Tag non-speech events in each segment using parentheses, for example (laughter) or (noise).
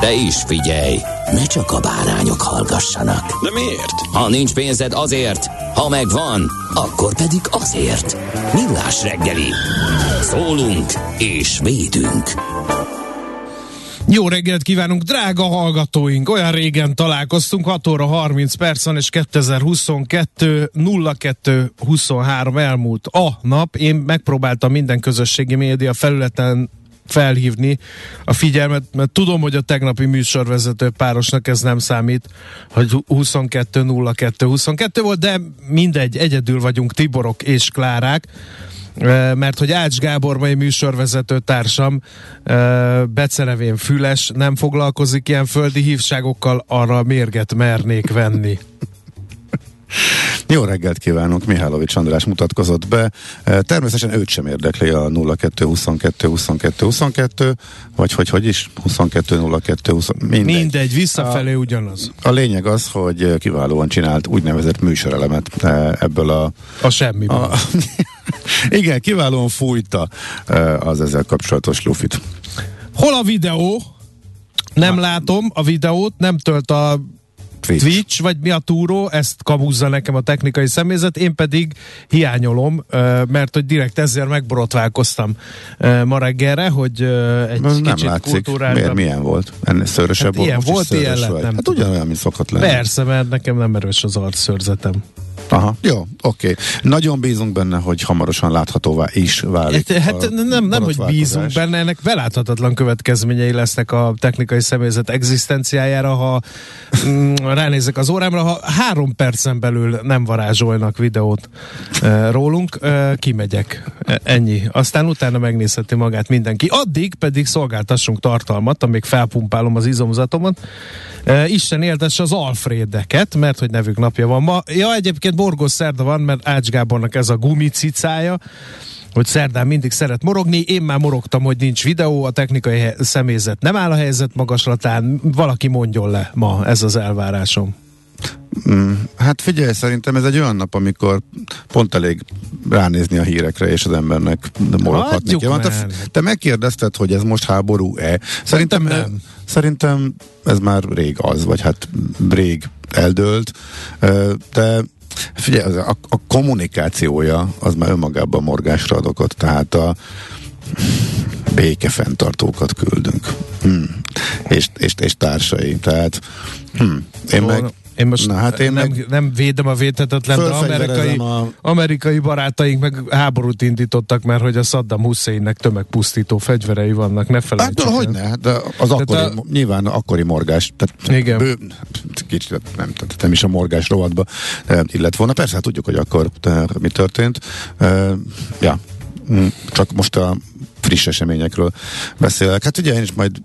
De is figyelj, ne csak a bárányok hallgassanak. De miért? Ha nincs pénzed azért, ha megvan, akkor pedig azért. Millás reggeli. Szólunk és védünk. Jó reggelt kívánunk, drága hallgatóink! Olyan régen találkoztunk, 6 óra 30 percen, és 2022 02 23 elmúlt a nap. Én megpróbáltam minden közösségi média felületen felhívni a figyelmet, mert tudom, hogy a tegnapi műsorvezető párosnak ez nem számít, hogy 22-02-22 volt, de mindegy, egyedül vagyunk Tiborok és Klárák, mert hogy Ács Gábor, mai műsorvezető társam, becerevén füles, nem foglalkozik ilyen földi hívságokkal, arra mérget mernék venni. Jó reggelt kívánunk, Mihálovics András mutatkozott be. Természetesen őt sem érdekli a 02 22 22 22, vagy hogy hogy is 22 02 20, mindegy. Mindegy, visszafelé a, ugyanaz. A lényeg az, hogy kiválóan csinált úgynevezett műsorelemet ebből a... A semmiből. A, (laughs) igen, kiválóan fújta az ezzel kapcsolatos lufit. Hol a videó? Nem Ma. látom a videót, nem tölt a Twitch. Twitch, vagy mi a túró, ezt kabuzza nekem a technikai személyzet, én pedig hiányolom, mert hogy direkt ezzel megborotválkoztam ma reggelre, hogy egy nem kicsit látszik. Miért, milyen volt? Ennél szörösebb hát volt? Ilyen volt, ilyen lett, nem Hát ugyanolyan, mint szokott lenni. Persze, mert nekem nem erős az arcszörzetem. Aha, jó, oké. Okay. Nagyon bízunk benne, hogy hamarosan láthatóvá is válik. Hát, hát nem, nem, hogy bízunk benne, ennek beláthatatlan következményei lesznek a technikai személyzet egzisztenciájára, ha mm, ránézek az órámra, ha három percen belül nem varázsolnak videót e, rólunk, e, kimegyek. E, ennyi. Aztán utána megnézheti magát mindenki. Addig pedig szolgáltassunk tartalmat, amíg felpumpálom az izomzatomat. E, Isten éltesse az Alfredeket, mert hogy nevük napja van ma. Ja, egyébként borgos szerda van, mert Ács Gábornak ez a gumicicája, hogy szerdán mindig szeret morogni. Én már morogtam, hogy nincs videó, a technikai személyzet nem áll a helyzet magaslatán. Valaki mondjon le ma, ez az elvárásom. Mm, hát figyelj, szerintem ez egy olyan nap, amikor pont elég ránézni a hírekre, és az embernek moroghatni kell. Te, te megkérdezted, hogy ez most háború-e? Szerintem nem. Szerintem ez már rég az, vagy hát rég eldőlt, de Figyelj, a, a kommunikációja az már önmagában morgásra ad tehát a békefenntartókat küldünk. Hmm. És, és, és társai. Tehát hmm. én meg én most Na, hát én nem, meg nem védem a védhetetlen, de amerikai, a... amerikai barátaink meg háborút indítottak, mert hogy a Saddam Husseinnek tömegpusztító fegyverei vannak, ne felejtsük. Hát, hogy ne, de az akkori, a... nyilván akkori morgás, tehát Igen. Bő, kicsit nem, tehát nem is a morgás rovatba illet volna. Persze, hát tudjuk, hogy akkor mi történt. Uh, ja, csak most a friss eseményekről beszélek. Hát ugye én is majd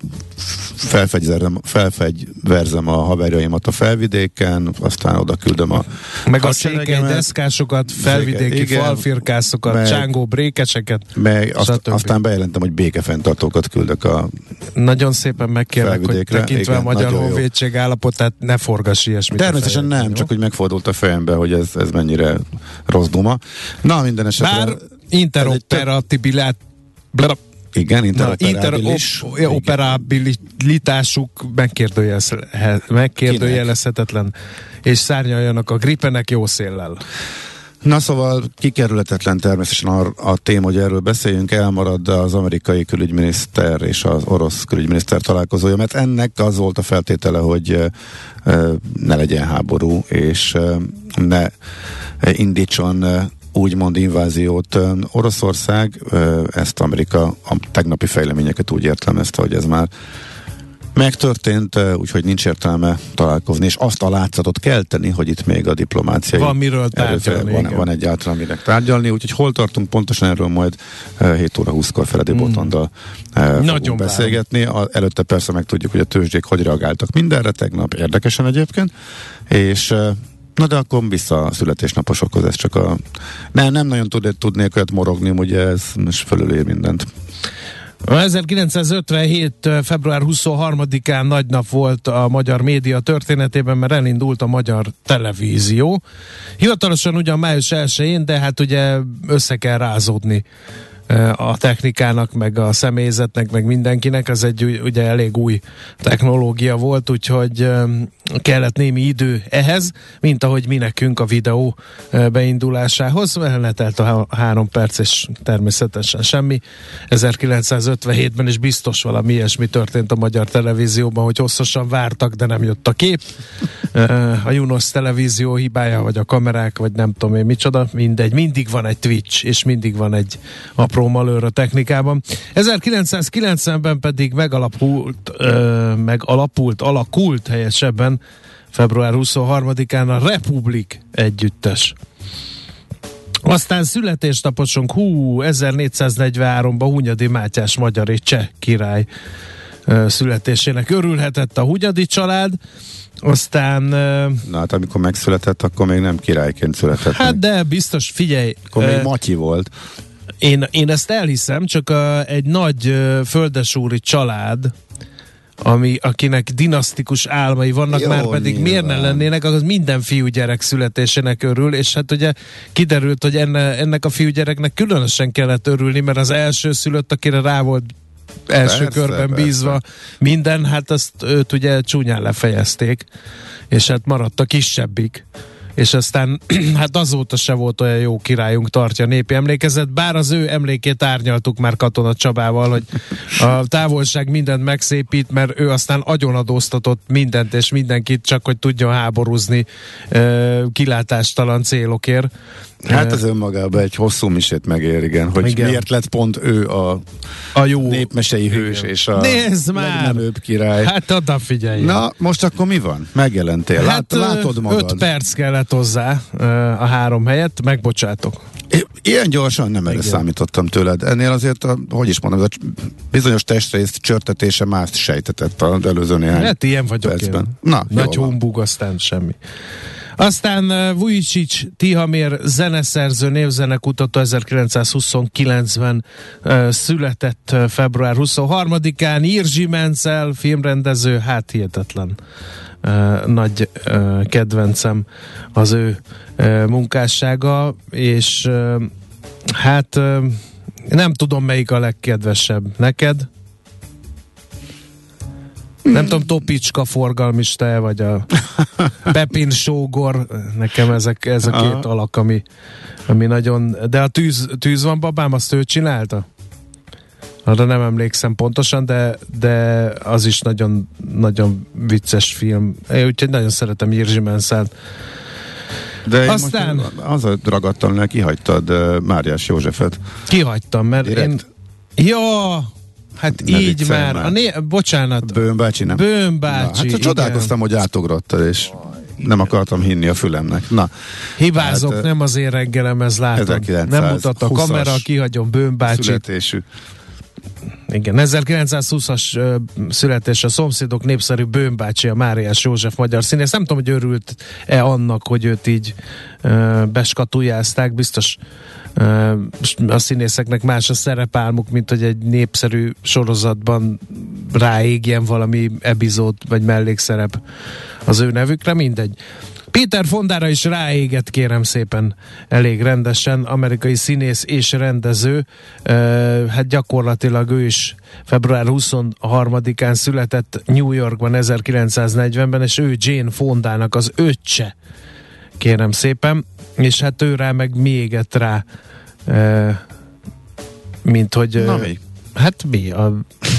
felfegyverzem, felfegyverzem a haverjaimat a felvidéken, aztán oda küldöm a Meg a székely deszkásokat, felvidéki igen, falfirkászokat, meg, csángó brékeseket, meg azt, aztán bejelentem, hogy békefenntartókat küldök a Nagyon szépen megkérlek, hogy tekintve igen, a Magyar Honvédség állapotát ne forgass ilyesmit. Természetesen nem, jó? csak hogy megfordult a fejembe, hogy ez, ez mennyire rossz duma. Na, minden esetre... Bár interoperabilitás. Igen, interoperabilis. Interoperabilitásuk megkérdőjelezhetetlen, és szárnyaljanak a gripenek jó széllel. Na szóval kikerülhetetlen természetesen a, a téma, hogy erről beszéljünk, elmarad az amerikai külügyminiszter és az orosz külügyminiszter találkozója, mert ennek az volt a feltétele, hogy ne legyen háború, és ne indítson úgymond inváziót Oroszország, ezt Amerika a tegnapi fejleményeket úgy értelmezte, hogy ez már megtörtént, úgyhogy nincs értelme találkozni, és azt a látszatot kell tenni, hogy itt még a diplomáciai van miről tárgyalni, van, van egyáltalán minek tárgyalni, úgyhogy hol tartunk pontosan erről majd 7 óra 20-kor Feledi mm. Botondal Nagyon beszélgetni. A, előtte persze meg tudjuk, hogy a tőzsdék hogy reagáltak mindenre tegnap, érdekesen egyébként, és Na de akkor vissza a születésnaposokhoz, ez csak a... Nem, nem nagyon tud, tudnék olyat morogni, ugye ez most fölülér mindent. 1957. február 23-án nagy nap volt a magyar média történetében, mert elindult a magyar televízió. Hivatalosan ugyan május 1-én, de hát ugye össze kell rázódni a technikának, meg a személyzetnek, meg mindenkinek, az egy ugye elég új technológia volt, úgyhogy kellett némi idő ehhez, mint ahogy mi nekünk a videó beindulásához. Letelt a három perc, és természetesen semmi. 1957-ben is biztos valami ilyesmi történt a magyar televízióban, hogy hosszasan vártak, de nem jött a kép. A Junos televízió hibája, vagy a kamerák, vagy nem tudom én micsoda, mindegy. Mindig van egy Twitch, és mindig van egy apró malőr a technikában. 1990-ben pedig megalapult, megalapult, alakult helyesebben február 23-án a Republik együttes. Aztán születésnaposunk, hú, 1443-ban Hunyadi Mátyás magyar és cseh király születésének örülhetett a Hunyadi család, aztán... Na hát amikor megszületett, akkor még nem királyként született Hát meg. de biztos, figyelj... Akkor még Matyi volt. Én, én ezt elhiszem, csak a, egy nagy földesúri család, ami, akinek dinasztikus álmai vannak, Jó, már pedig nyilván. miért ne lennének, az minden fiúgyerek születésének örül, és hát ugye kiderült, hogy enne, ennek a fiúgyereknek különösen kellett örülni, mert az első szülött, akire rá volt első persze, körben persze. bízva minden, hát azt őt ugye csúnyán lefejezték, és hát maradt a kisebbik és aztán (clears throat) hát azóta se volt olyan jó királyunk tartja népi emlékezet, bár az ő emlékét árnyaltuk már Katona Csabával, hogy a távolság mindent megszépít, mert ő aztán agyonadóztatott mindent és mindenkit, csak hogy tudjon háborúzni kilátástalan célokért. Hát ez önmagában egy hosszú misét megér, igen, hogy igen. miért lett pont ő a, a jó népmesei hős igen. és a Nézd már! király. Hát odafigyelj! Na, most akkor mi van? Megjelentél, hát, Lát, látod magad. Öt perc kellett hozzá a három helyet, megbocsátok. Ilyen gyorsan nem erre Igen. számítottam tőled. Ennél azért, a, hogy is mondom, a bizonyos testrészt csörtetése más sejtetett az előző néhány Hát ilyen vagyok percben. én. Na, Nagy humbug, aztán semmi. Aztán uh, Vujicic Tihamér zeneszerző, névzenekutató 1929-ben uh, született uh, február 23-án, Irzsi Menzel, filmrendező, hát hihetetlen nagy kedvencem az ő munkássága, és hát nem tudom melyik a legkedvesebb. Neked? Nem tudom, Topicska forgalmista vagy a Pepin Sógor, nekem ezek, ez a két alak, ami, ami nagyon... De a tűz, tűz van babám, azt ő csinálta? Arra nem emlékszem pontosan, de, de az is nagyon, nagyon vicces film. Én úgyhogy nagyon szeretem Jirzsi Menszelt. De Aztán... az a ragadtam, hogy kihagytad uh, Máriás Józsefet. Kihagytam, mert Direkt. én... Ja, Hát ne így már. már. A né- bocsánat. Bőn bácsi, nem? Bőn bácsi. Na, hát csodálkoztam, hogy átugrottad, és nem akartam hinni a fülemnek. Na, Hibázok, hát, nem az én reggelem, ez látom. Nem mutat a kamera, kihagyom Bőn bácsi. Születésű. Igen, 1920-as uh, születés a szomszédok népszerű Bőnbácsi, a Máriás József magyar színész. Nem tudom, hogy örült-e annak, hogy őt így uh, beskatujázták. Biztos uh, a színészeknek más a szerepálmuk, mint hogy egy népszerű sorozatban ráégjen valami epizód vagy mellékszerep az ő nevükre, mindegy. Péter Fondára is ráégett, kérem szépen, elég rendesen, amerikai színész és rendező, hát gyakorlatilag ő is február 23-án született New Yorkban 1940-ben, és ő Jane Fondának az öccse, kérem szépen, és hát ő rá meg mi égett rá, mint hogy... Na mi? Hát mi? A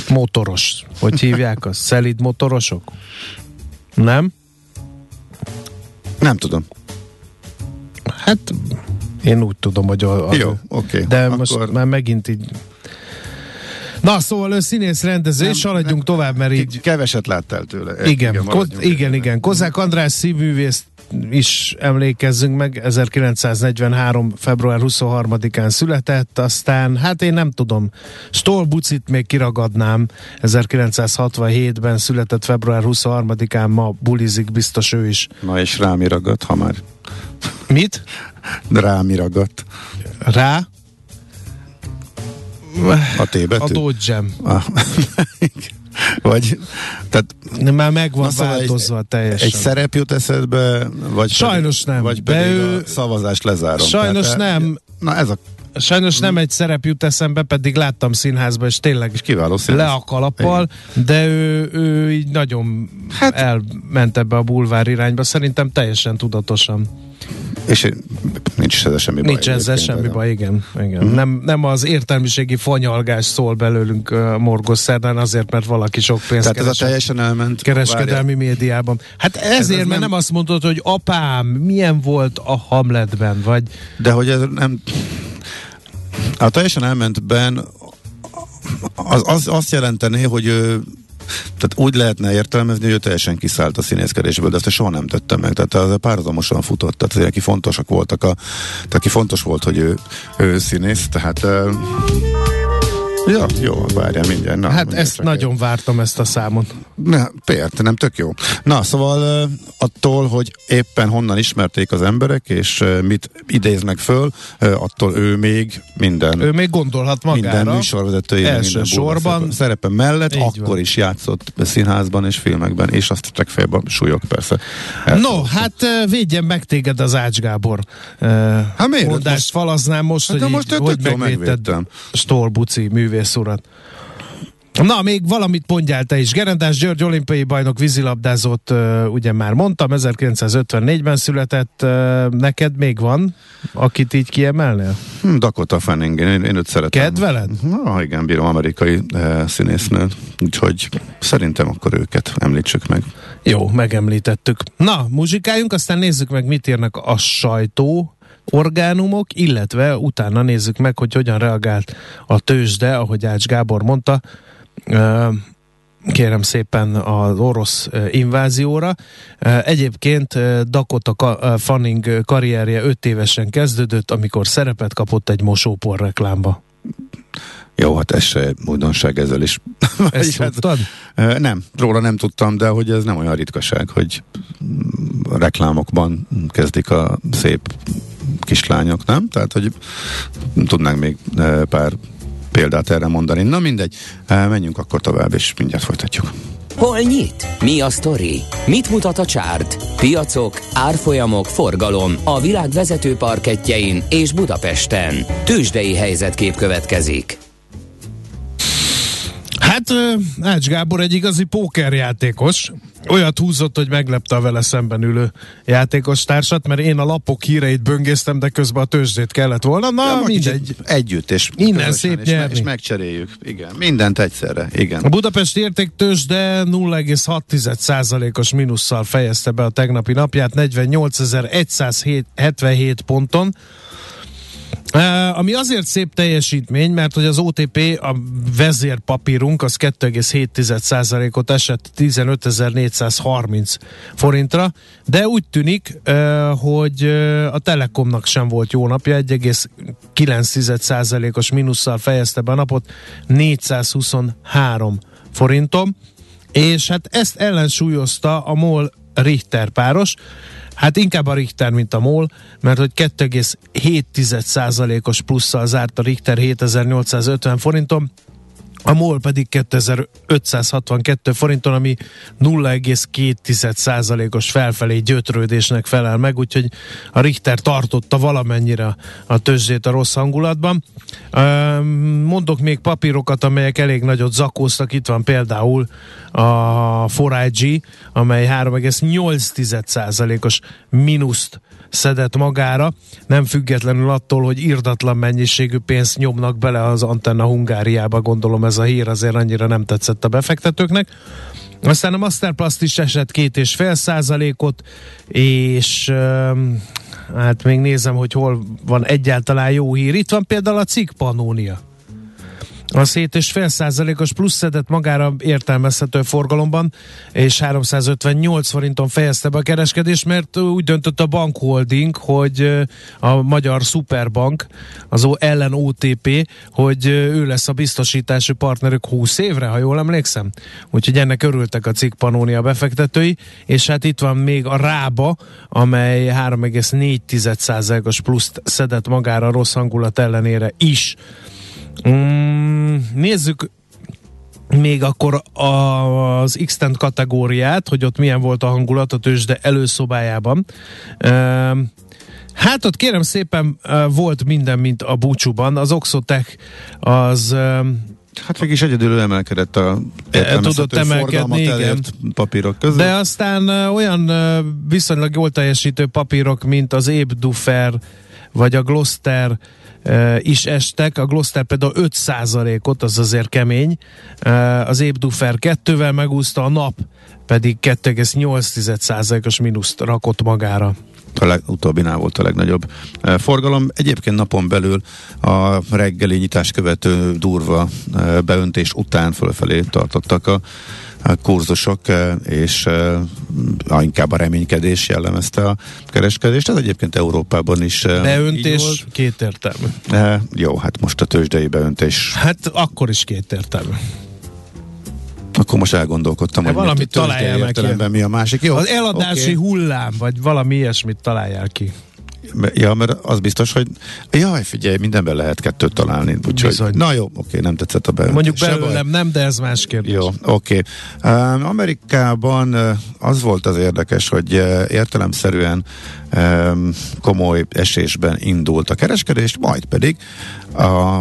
motoros. Hogy hívják a Szelid motorosok? Nem? Nem tudom. Hát én úgy tudom, hogy a, a Jó, oké. Okay. De Akkor... most már megint így Na, szóval ő színész rendező, nem, és haladjunk nem, tovább, mert így... Keveset láttál tőle. Igen, igen, ko- igen, igen. Kozák András szívművész is emlékezzünk meg, 1943. február 23-án született, aztán hát én nem tudom, Stolbucit még kiragadnám, 1967-ben született február 23-án, ma bulizik biztos ő is. Ma is rám iragadt, ha már. Mit? Rám iragadt. Rá? A T betű? A Dodge Ah. (laughs) Vagy, tehát... Már meg van szóval változva egy, teljesen. Egy szerep jut eszedbe, vagy Sajnos pedig, nem. Vagy pedig ő... a szavazást lezárom. Sajnos Tehát, nem. Na ez a Sajnos nem egy szerep jut eszembe, pedig láttam színházba, és tényleg és kiváló színész. le a kalappal, de ő, ő így nagyon hát, elment ebbe a bulvár irányba, szerintem teljesen tudatosan. És nincs ezzel semmi baj. Nincs ezzel semmi baj, igen. igen. Mm-hmm. Nem, nem az értelmiségi fanyalgás szól belőlünk uh, Morgos Szerdán azért, mert valaki sok pénzt Tehát keres, ez a teljesen elment. Kereskedelmi várja. médiában. Hát ezért, ez mert nem... nem azt mondod, hogy apám, milyen volt a Hamletben, vagy... De hogy ez nem... A teljesen elmentben az, az azt jelenteni, hogy tehát úgy lehetne értelmezni, hogy ő teljesen kiszállt a színészkedésből, de ezt soha nem tette meg. Tehát az párhuzamosan futott, tehát neki fontosak voltak a, tehát aki fontos volt, hogy ő, ő színész, tehát uh, Ja, jó, várjál mindjárt. Na, hát mindjárt ezt nagyon egy... vártam ezt a számot. Ne, pért, nem tök jó. Na, szóval attól, hogy éppen honnan ismerték az emberek, és mit idéznek föl, attól ő még minden... Ő még gondolhat magára. Minden műsorvezetői, minden sorban. Szerepe mellett Így akkor van. is játszott színházban és filmekben, és azt legfeljebb a súlyok persze. El no, hát védjen meg téged az Ács Gábor. Hát miért? Mondást most, falaznám most, hát hogy, most így, hogy megvédted Stolbuci művé művész urat. Na, még valamit mondjál te is. Gerendás György olimpiai bajnok vízilabdázott, ugye már mondtam, 1954-ben született. Neked még van, akit így kiemelnél? Hm, Dakota Fanning, én, én őt szeretem. Kedveled? Na, igen, bírom amerikai uh, színésznő, úgyhogy szerintem akkor őket említsük meg. Jó, megemlítettük. Na, muzsikáljunk, aztán nézzük meg, mit írnak a sajtó orgánumok, illetve utána nézzük meg, hogy hogyan reagált a tőzsde, ahogy Ács Gábor mondta, kérem szépen az orosz invázióra. Egyébként Dakota Fanning karrierje öt évesen kezdődött, amikor szerepet kapott egy mosópor reklámba. Jó, hát ez se újdonság ezzel is. (laughs) Ezt hát, tudtad? Nem, róla nem tudtam, de hogy ez nem olyan ritkaság, hogy reklámokban kezdik a szép kislányok, nem? Tehát, hogy tudnánk még pár példát erre mondani. Na mindegy, e, menjünk akkor tovább, és mindjárt folytatjuk. Hol nyit? Mi a sztori? Mit mutat a csárt? Piacok, árfolyamok, forgalom a világ vezető parketjein és Budapesten. Tősdei helyzetkép következik. Hát Ács Gábor egy igazi pókerjátékos. Olyat húzott, hogy meglepte a vele szemben ülő játékos társat, mert én a lapok híreit böngésztem, de közben a tőzsdét kellett volna. Na, mindegy. Együtt, és innen szép és, nyerni. és megcseréljük. Igen, mindent egyszerre. Igen. A Budapest értéktőzsde 0,6%-os minusszal fejezte be a tegnapi napját, 48.177 ponton. Ami azért szép teljesítmény, mert hogy az OTP, a vezérpapírunk, az 2,7%-ot esett 15.430 forintra, de úgy tűnik, hogy a Telekomnak sem volt jó napja, 1,9%-os minusszal fejezte be a napot 423 forintom, és hát ezt ellensúlyozta a MOL Richter páros, Hát inkább a Richter, mint a MOL, mert hogy 2,7%-os plusszal zárt a Richter 7850 forinton, a MOL pedig 2562 forinton, ami 0,2%-os felfelé gyötrődésnek felel meg, úgyhogy a Richter tartotta valamennyire a tőzsdét a rossz hangulatban. Mondok még papírokat, amelyek elég nagyot zakóztak. Itt van például a 4IG, amely 3,8%-os mínuszt szedett magára, nem függetlenül attól, hogy irdatlan mennyiségű pénzt nyomnak bele az Antenna Hungáriába, gondolom ez a hír azért annyira nem tetszett a befektetőknek. Aztán a Masterplast is esett két és fél százalékot, és hát még nézem, hogy hol van egyáltalán jó hír. Itt van például a cikk Panónia A 7,5 százalékos szedett magára értelmezhető forgalomban, és 358 forinton fejezte be a kereskedés, mert úgy döntött a bankholding, hogy a magyar szuperbank, az ellen OTP, hogy ő lesz a biztosítási partnerük 20 évre, ha jól emlékszem. Úgyhogy ennek örültek a cikk Panónia befektetői, és hát itt van még a Rába, amely 3,4%-os pluszt szedett magára a rossz hangulat ellenére is. Mm, nézzük még akkor az x kategóriát, hogy ott milyen volt a hangulat a tőzsde előszobájában. Hát ott kérem szépen volt minden, mint a búcsúban. Az Oxotech az Hát mégis egyedül emelkedett a e, tudott emelkedni, igen. papírok között. De aztán olyan viszonylag jól teljesítő papírok, mint az Ébdufer vagy a Gloster is estek, a Gloster például 5%-ot, az azért kemény, az Ébdufer 2-vel megúszta, a nap pedig 2,8%-os mínuszt rakott magára. A legutóbbinál volt a legnagyobb forgalom. Egyébként napon belül a reggeli nyitás követő durva beöntés után fölfelé tartottak a kurzusok, és inkább a reménykedés jellemezte a kereskedést. Ez egyébként Európában is Beöntés kétértelmű. Jó, hát most a tőzsdei beöntés. Hát akkor is kétértelmű. Akkor most elgondolkodtam, hogy valamit találjál ki. mi a másik. Jó, az eladási okay. hullám, vagy valami ilyesmit találjál ki. Ja, mert az biztos, hogy jaj, figyelj, mindenben lehet kettőt találni. Úgyhogy, na jó, oké, nem tetszett a bejelentés. Mondjuk belőlem nem, de ez más kérdés. Jó, oké. Um, Amerikában uh, az volt az érdekes, hogy uh, értelemszerűen um, komoly esésben indult a kereskedés, majd pedig a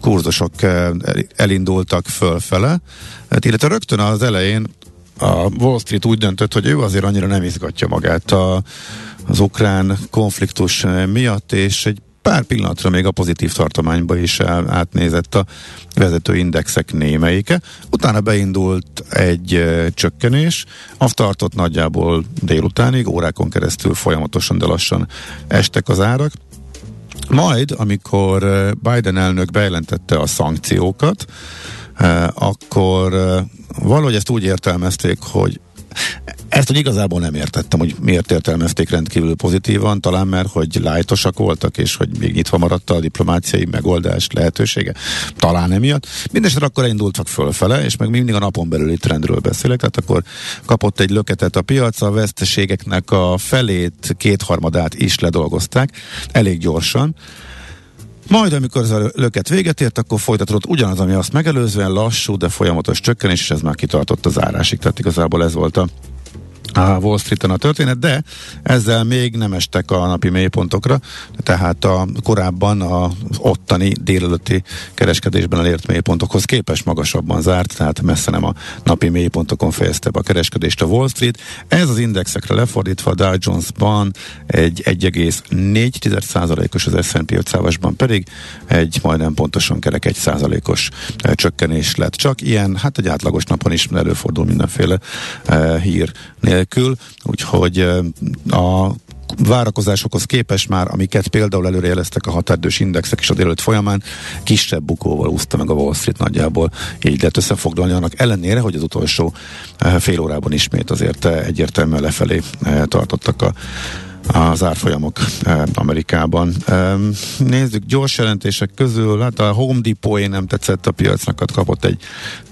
kurzusok uh, elindultak fölfele, hát, illetve rögtön az elején a Wall Street úgy döntött, hogy ő azért annyira nem izgatja magát a az ukrán konfliktus miatt, és egy pár pillanatra még a pozitív tartományba is átnézett a vezető indexek némelyike. Utána beindult egy csökkenés, azt tartott nagyjából délutánig, órákon keresztül folyamatosan, de lassan estek az árak. Majd, amikor Biden elnök bejelentette a szankciókat, akkor valahogy ezt úgy értelmezték, hogy ezt hogy igazából nem értettem, hogy miért értelmezték rendkívül pozitívan, talán mert, hogy lájtosak voltak, és hogy még nyitva maradt a diplomáciai megoldás lehetősége. Talán emiatt. Mindenesetre akkor elindultak fölfele, és meg mindig a napon belüli trendről beszélek, tehát akkor kapott egy löketet a piac, a veszteségeknek a felét, kétharmadát is ledolgozták, elég gyorsan. Majd, amikor ez a löket véget ért, akkor folytatódott ugyanaz, ami azt megelőzően lassú, de folyamatos csökkenés, és ez már kitartott az árásig. Tehát igazából ez volt a a Wall Street-en a történet, de ezzel még nem estek a napi mélypontokra, tehát a korábban az ottani délelőtti kereskedésben elért mélypontokhoz képes magasabban zárt, tehát messze nem a napi mélypontokon fejezte be a kereskedést a Wall Street. Ez az indexekre lefordítva a Dow Jones-ban egy 1,4%-os, az S&P 500-asban pedig egy majdnem pontosan kerek 1%-os eh, csökkenés lett. Csak ilyen, hát egy átlagos napon is előfordul mindenféle uh, hír nélkül, úgyhogy a várakozásokhoz képest már, amiket például előrejeleztek a határidős indexek is a délőtt folyamán, kisebb bukóval úszta meg a Wall Street nagyjából. Így lehet összefoglalni annak ellenére, hogy az utolsó fél órában ismét azért egyértelműen lefelé tartottak a az árfolyamok eh, Amerikában. Eh, nézzük, gyors jelentések közül, hát a Home Depot nem tetszett a piacnak, kapott egy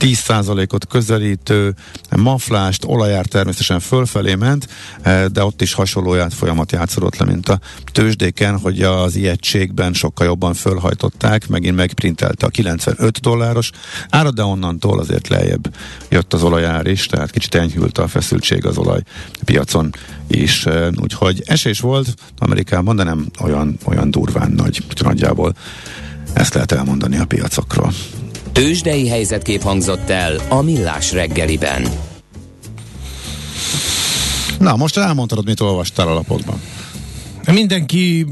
10%-ot közelítő maflást, olajár természetesen fölfelé ment, eh, de ott is hasonlóját folyamat játszódott le, mint a tőzsdéken, hogy az ijegységben sokkal jobban fölhajtották, megint megprintelte a 95 dolláros árat, de onnantól azért lejjebb jött az olajár is, tehát kicsit enyhült a feszültség az olaj piacon is, úgyhogy es esés volt Amerikában, de nem olyan, olyan durván nagy, nagyjából ezt lehet elmondani a piacokról. Tőzsdei helyzetkép hangzott el a Millás reggeliben. Na, most elmondtad, mit olvastál a lapokban. Mindenki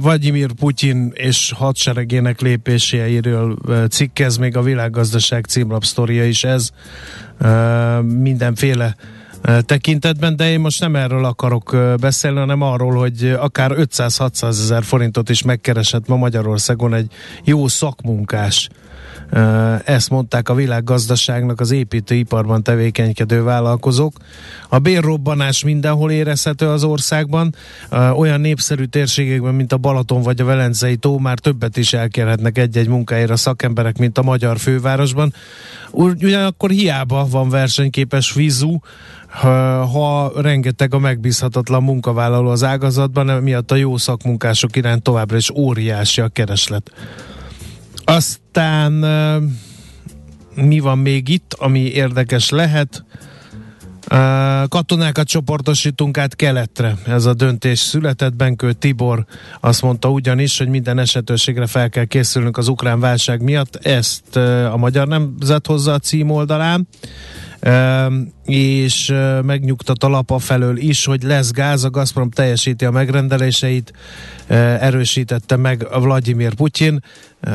Vladimir Putyin és hadseregének lépéseiről cikkez, még a világgazdaság címlapsztoria is ez. Mindenféle tekintetben, de én most nem erről akarok beszélni, hanem arról, hogy akár 500-600 ezer forintot is megkeresett ma Magyarországon egy jó szakmunkás Ezt mondták a világgazdaságnak az építőiparban tevékenykedő vállalkozók. A bérrobbanás mindenhol érezhető az országban. Olyan népszerű térségekben, mint a Balaton vagy a Velencei tó már többet is elkérhetnek egy-egy munkáért a szakemberek, mint a magyar fővárosban. Ugyanakkor hiába van versenyképes vízú, ha, ha rengeteg a megbízhatatlan munkavállaló az ágazatban, miatt a jó szakmunkások iránt továbbra is óriási a kereslet. Aztán mi van még itt, ami érdekes lehet? Katonákat csoportosítunk át keletre. Ez a döntés született. Benkő Tibor azt mondta ugyanis, hogy minden esetőségre fel kell készülnünk az ukrán válság miatt. Ezt a Magyar Nemzet hozza a cím oldalán és megnyugtat a lapa felől is, hogy lesz gáz, a Gazprom teljesíti a megrendeléseit, erősítette meg Vladimir Putyin,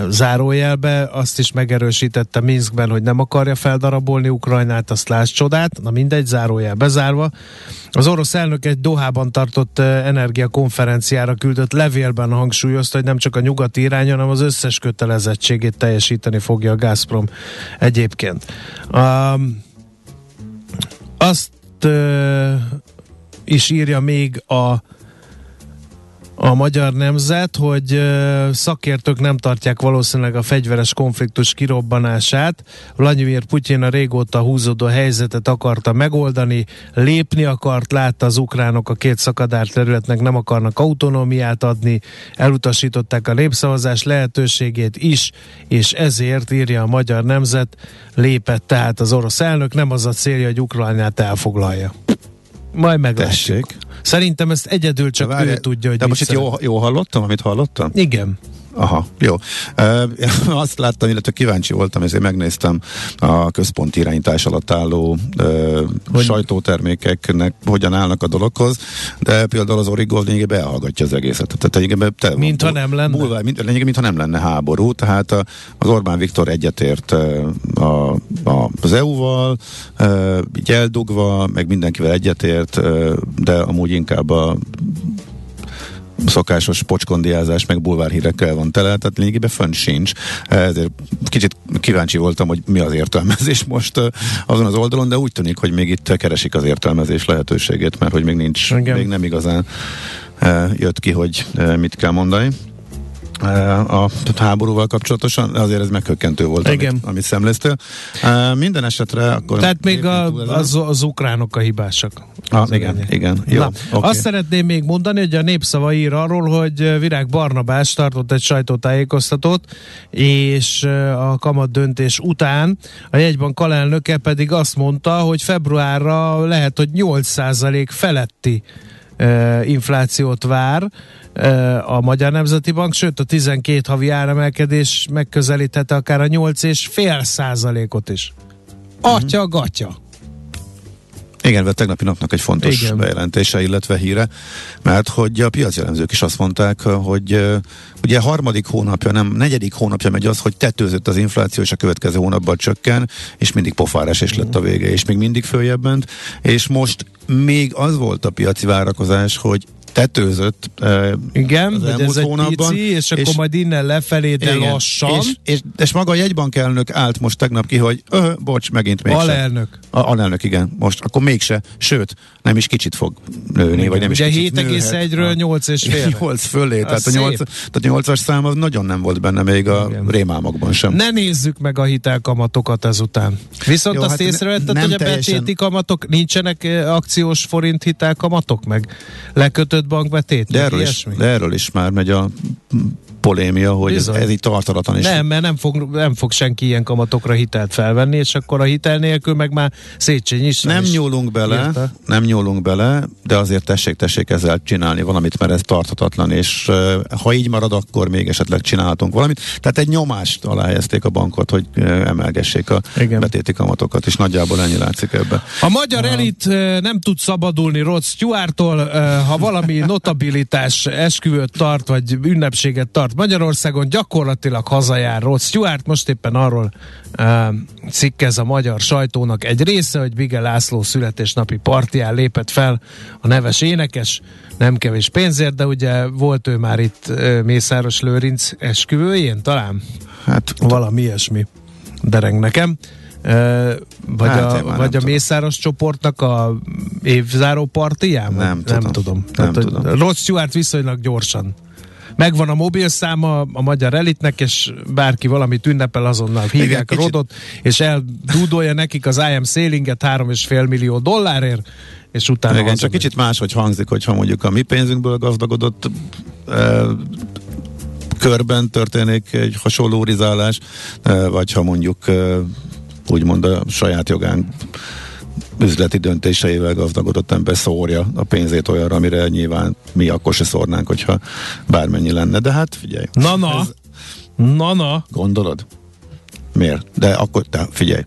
zárójelbe, azt is megerősítette Minskben, hogy nem akarja feldarabolni Ukrajnát, azt láss csodát, na mindegy, zárójel bezárva. Az orosz elnök egy Dohában tartott energiakonferenciára küldött levélben hangsúlyozta, hogy nem csak a nyugati irány, hanem az összes kötelezettségét teljesíteni fogja a Gazprom egyébként. Um, azt uh, is írja még a a magyar nemzet, hogy szakértők nem tartják valószínűleg a fegyveres konfliktus kirobbanását. Vladimir Putyin a régóta húzódó helyzetet akarta megoldani, lépni akart, látta az ukránok a két szakadár területnek nem akarnak autonómiát adni, elutasították a népszavazás lehetőségét is, és ezért írja a magyar nemzet, lépett tehát az orosz elnök, nem az a célja, hogy Ukrajnát elfoglalja. Majd meglátjuk. Szerintem ezt egyedül csak Várj, ő tudja, hogy De most itt jó, jó hallottam, amit hallottam? Igen. Aha, jó. E, (laughs) azt láttam, illetve kíváncsi voltam, ezért megnéztem a központi irányítás alatt álló hogy... sajtótermékeknek hogyan állnak a dologhoz, de például az Origo lényegében elhallgatja az egészet. Tehát lényegében te, mintha nem lenne. Bulvár, mint, lényegében, mintha nem lenne háború, tehát a, az Orbán Viktor egyetért a, a, az EU-val, e, így eldugva, meg mindenkivel egyetért, de amúgy inkább a szokásos pocskondiázás, meg bulvárhírekkel van tele, tehát lényegében fönn sincs. Ezért kicsit kíváncsi voltam, hogy mi az értelmezés most azon az oldalon, de úgy tűnik, hogy még itt keresik az értelmezés lehetőségét, mert hogy még nincs, Igen. még nem igazán jött ki, hogy mit kell mondani a háborúval kapcsolatosan, azért ez meghökkentő volt, Igen. amit, amit szemleztél. Minden esetre akkor... Tehát még a, az, az ukránok a hibásak. Ah, igen, ennyi. igen. Jó, Na, okay. Azt szeretném még mondani, hogy a Népszava ír arról, hogy Virág Barnabás tartott egy sajtótájékoztatót, és a kamat döntés után a jegybank alelnöke pedig azt mondta, hogy februárra lehet, hogy 8% feletti inflációt vár a Magyar Nemzeti Bank, sőt a 12 havi áremelkedés megközelíthette akár a 8,5 százalékot is. Atya, gatya. Igen, mert tegnapi napnak egy fontos Igen. bejelentése, illetve híre, mert hogy a piacjellemzők is azt mondták, hogy ugye harmadik hónapja, nem negyedik hónapja megy az, hogy tetőzött az infláció, és a következő hónapban csökken, és mindig pofárás és lett a vége, és még mindig följebb ment, és most még az volt a piaci várakozás, hogy tetőzött Igen, az ez egy hónapban. Pici, és, és akkor majd innen lefelé, de igen, lassan. És, és, és maga a jegybank elnök állt most tegnap ki, hogy öh, bocs, megint mégse. Alelnök. A, alelnök, igen. Most akkor mégse. Sőt, nem is kicsit fog nőni, igen, vagy nem Ugye is kicsit 7,1-ről 8 és fél. (laughs) 8 fölé, tehát a, 8, tehát 8-as szám az nagyon nem volt benne még a igen. rémálmokban sem. Ne nézzük meg a hitelkamatokat ezután. Viszont Jó, azt hát észrevetted, hogy a teljesen... betéti kamatok nincsenek akciós forint hitelkamatok meg lekötött bankbetét? De erről, is, de erről is már megy a polémia, hogy ez, ez így tartalatlan is. Nem, mert nem fog, nem fog senki ilyen kamatokra hitelt felvenni, és akkor a hitel nélkül meg már Széchenyi is. Nem is nyúlunk bele, írta. nem nyúlunk bele, de azért tessék, tessék ezzel csinálni valamit, mert ez tartatatlan, és ha így marad, akkor még esetleg csinálhatunk valamit. Tehát egy nyomást alá helyezték a bankot, hogy emelgessék a Igen. betéti kamatokat, és nagyjából ennyi látszik ebbe. A magyar elit nem tud szabadulni Rod Stewarttól, ha valami (laughs) notabilitás esküvőt tart, vagy ünnepséget tart Magyarországon, gyakorlatilag hazajár Rod Stewart, most éppen arról uh, cikkez a magyar sajtónak egy része, hogy Bige László születésnapi partján lépett fel a neves énekes, nem kevés pénzért, de ugye volt ő már itt uh, Mészáros Lőrinc esküvőjén talán? Hát valami ilyesmi. dereng nekem. Vagy, hát, a, vagy a tudom. Mészáros csoportnak a évzáró partiján? Nem, nem tudom. tudom. Nem Tehát, tudom. Rod Stewart viszonylag gyorsan megvan a mobil száma a magyar elitnek, és bárki valamit ünnepel, azonnal hívják Igen, Rodot, és eldúdolja nekik az IM Sailinget 3,5 millió dollárért, és utána... Igen, csak kicsit máshogy hangzik, hogyha mondjuk a mi pénzünkből gazdagodott e, körben történik egy hasonló rizálás, e, vagy ha mondjuk e, úgymond a saját jogán üzleti döntéseivel gazdagodott ember szórja a pénzét olyanra, amire nyilván mi akkor se szórnánk, hogyha bármennyi lenne. De hát figyelj. Na-na. Ez... Na-na. Gondolod? Miért? De akkor, te figyelj.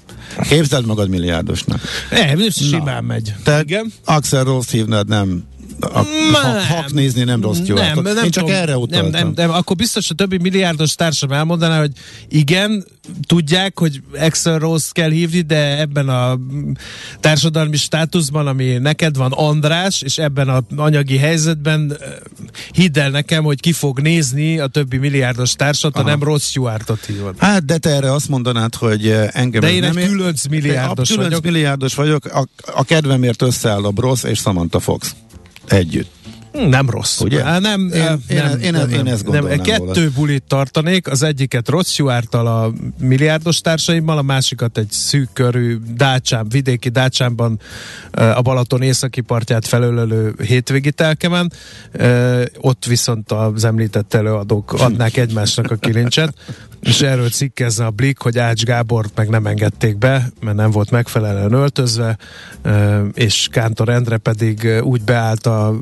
Képzeld magad milliárdosnak. Nem, simán megy. Te Igen? Axel Rose hívnád nem a, ha, hak nézni nem rossz jó. Nem, nem Én csak tudom, erre utaltam. Nem, nem, nem, akkor biztos a többi milliárdos társam elmondaná, hogy igen, tudják, hogy Excel Rose kell hívni, de ebben a társadalmi státuszban, ami neked van András, és ebben az anyagi helyzetben hidd el nekem, hogy ki fog nézni a többi milliárdos társat, ha nem Ross Stewart-ot hívod. Hát, de te erre azt mondanád, hogy engem De én egy különc milliárdos vagyok. milliárdos vagyok, a, a kedvemért összeáll a Brosz és Samantha Fox együtt. Hm, nem rossz. Ugye? Há, nem, én, nem, én, nem, én, nem, én ezt nem, Kettő volna. bulit tartanék, az egyiket Rod Stewart-tal a milliárdos társaimmal, a másikat egy szűk körű dácsám, vidéki dácsámban a Balaton északi partját felölelő hétvégi telkemen. Ott viszont az említett előadók adnák egymásnak a kilincset, és erről cikkezne a Blik, hogy Ács Gábort meg nem engedték be, mert nem volt megfelelően öltözve, és Kántor Endre pedig úgy beállt a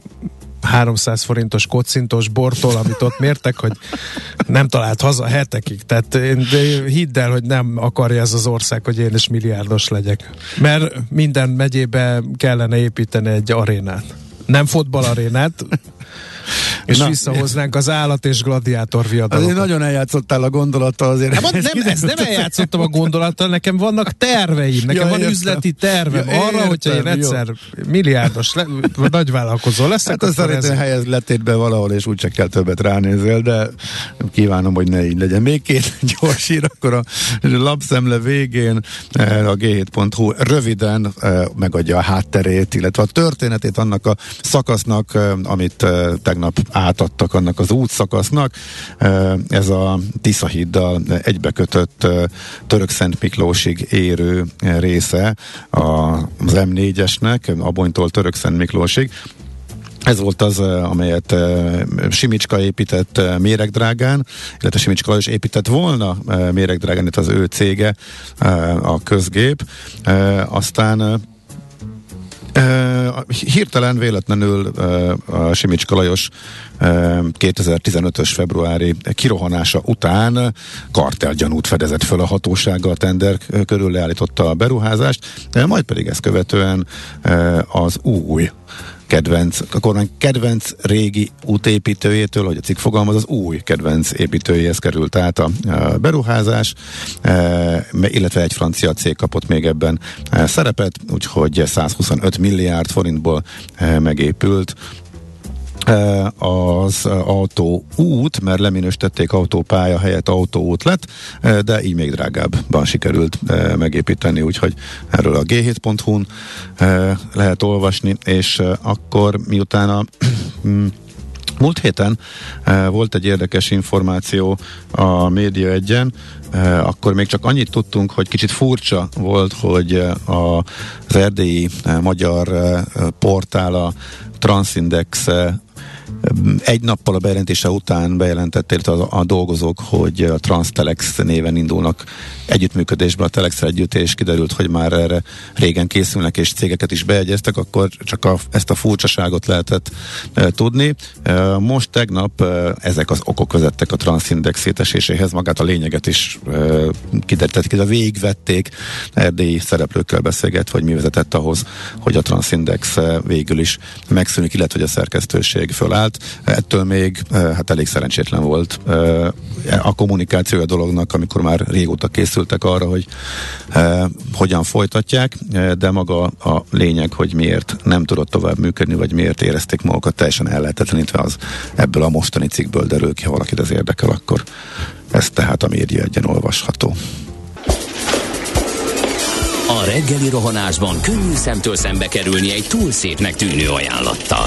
300 forintos kocintos bortól, amit ott mértek, hogy nem talált haza hetekig. Tehát én, de hidd el, hogy nem akarja ez az ország, hogy én is milliárdos legyek. Mert minden megyébe kellene építeni egy arénát. Nem fotballarénát, és Na, visszahoznánk az állat és gladiátor viadalokat. Azért nagyon eljátszottál a gondolattal azért. Hát, nem, ez nem eljátszottam a gondolattal, nekem vannak terveim, nekem ja, van értem. üzleti tervem ja, arra, értem, hogyha én egyszer jó. milliárdos, le, nagy vállalkozó leszek. Hát azt szerintem ez... helyez letétbe valahol, és úgyse kell többet ránézél, de kívánom, hogy ne így legyen. Még két (laughs) gyors ír, akkor a lapszemle végén eh, a g7.hu röviden eh, megadja a hátterét, illetve a történetét annak a szakasznak, eh, amit tegnap átadtak annak az útszakasznak. Ez a Tiszahiddal egybekötött Török Szent Miklósig érő része az M4-esnek, Abonytól Török Szent Miklósig. Ez volt az, amelyet Simicska épített méregdrágán, illetve Simicska is épített volna méregdrágán, itt az ő cége, a közgép. Aztán hirtelen véletlenül a Simicska Lajos 2015-ös februári kirohanása után kartelgyanút fedezett föl a hatósága a tender körül leállította a beruházást, majd pedig ezt követően az új kedvenc, a kormány kedvenc régi útépítőjétől, hogy a cikk fogalmaz, az új kedvenc építőjéhez került át a, beruházás, e, illetve egy francia cég kapott még ebben e, szerepet, úgyhogy 125 milliárd forintból e, megépült az autóút, mert leminősítették autópálya helyett autóút lett, de így még drágábban sikerült megépíteni, úgyhogy erről a g7.hu-n lehet olvasni, és akkor miután a (clears throat) Múlt héten volt egy érdekes információ a Média egyen, akkor még csak annyit tudtunk, hogy kicsit furcsa volt, hogy az erdélyi magyar portál a Transindex egy nappal a bejelentése után bejelentették a, a dolgozók, hogy a Transtelex néven indulnak együttműködésbe a telex együtt, és kiderült, hogy már erre régen készülnek, és cégeket is beegyeztek, akkor csak a, ezt a furcsaságot lehetett e, tudni. E, most tegnap e, ezek az okok vezettek a Transindex széteséséhez, magát a lényeget is e, kiderítették, a végvették erdélyi szereplőkkel beszélget, hogy mi vezetett ahhoz, hogy a Transindex végül is megszűnik, illetve hogy a szerkesztőség fölállt. Ettől még hát elég szerencsétlen volt a kommunikációja dolognak, amikor már régóta készültek arra, hogy hogyan folytatják, de maga a lényeg, hogy miért nem tudott tovább működni, vagy miért érezték magukat teljesen ellehetetlenítve, az ebből a mostani cikkből derül ki, ha valakit ez érdekel, akkor ez tehát a média egyen olvasható. A reggeli rohanásban könnyű szemtől szembe kerülni egy túl szépnek tűnő ajánlattal.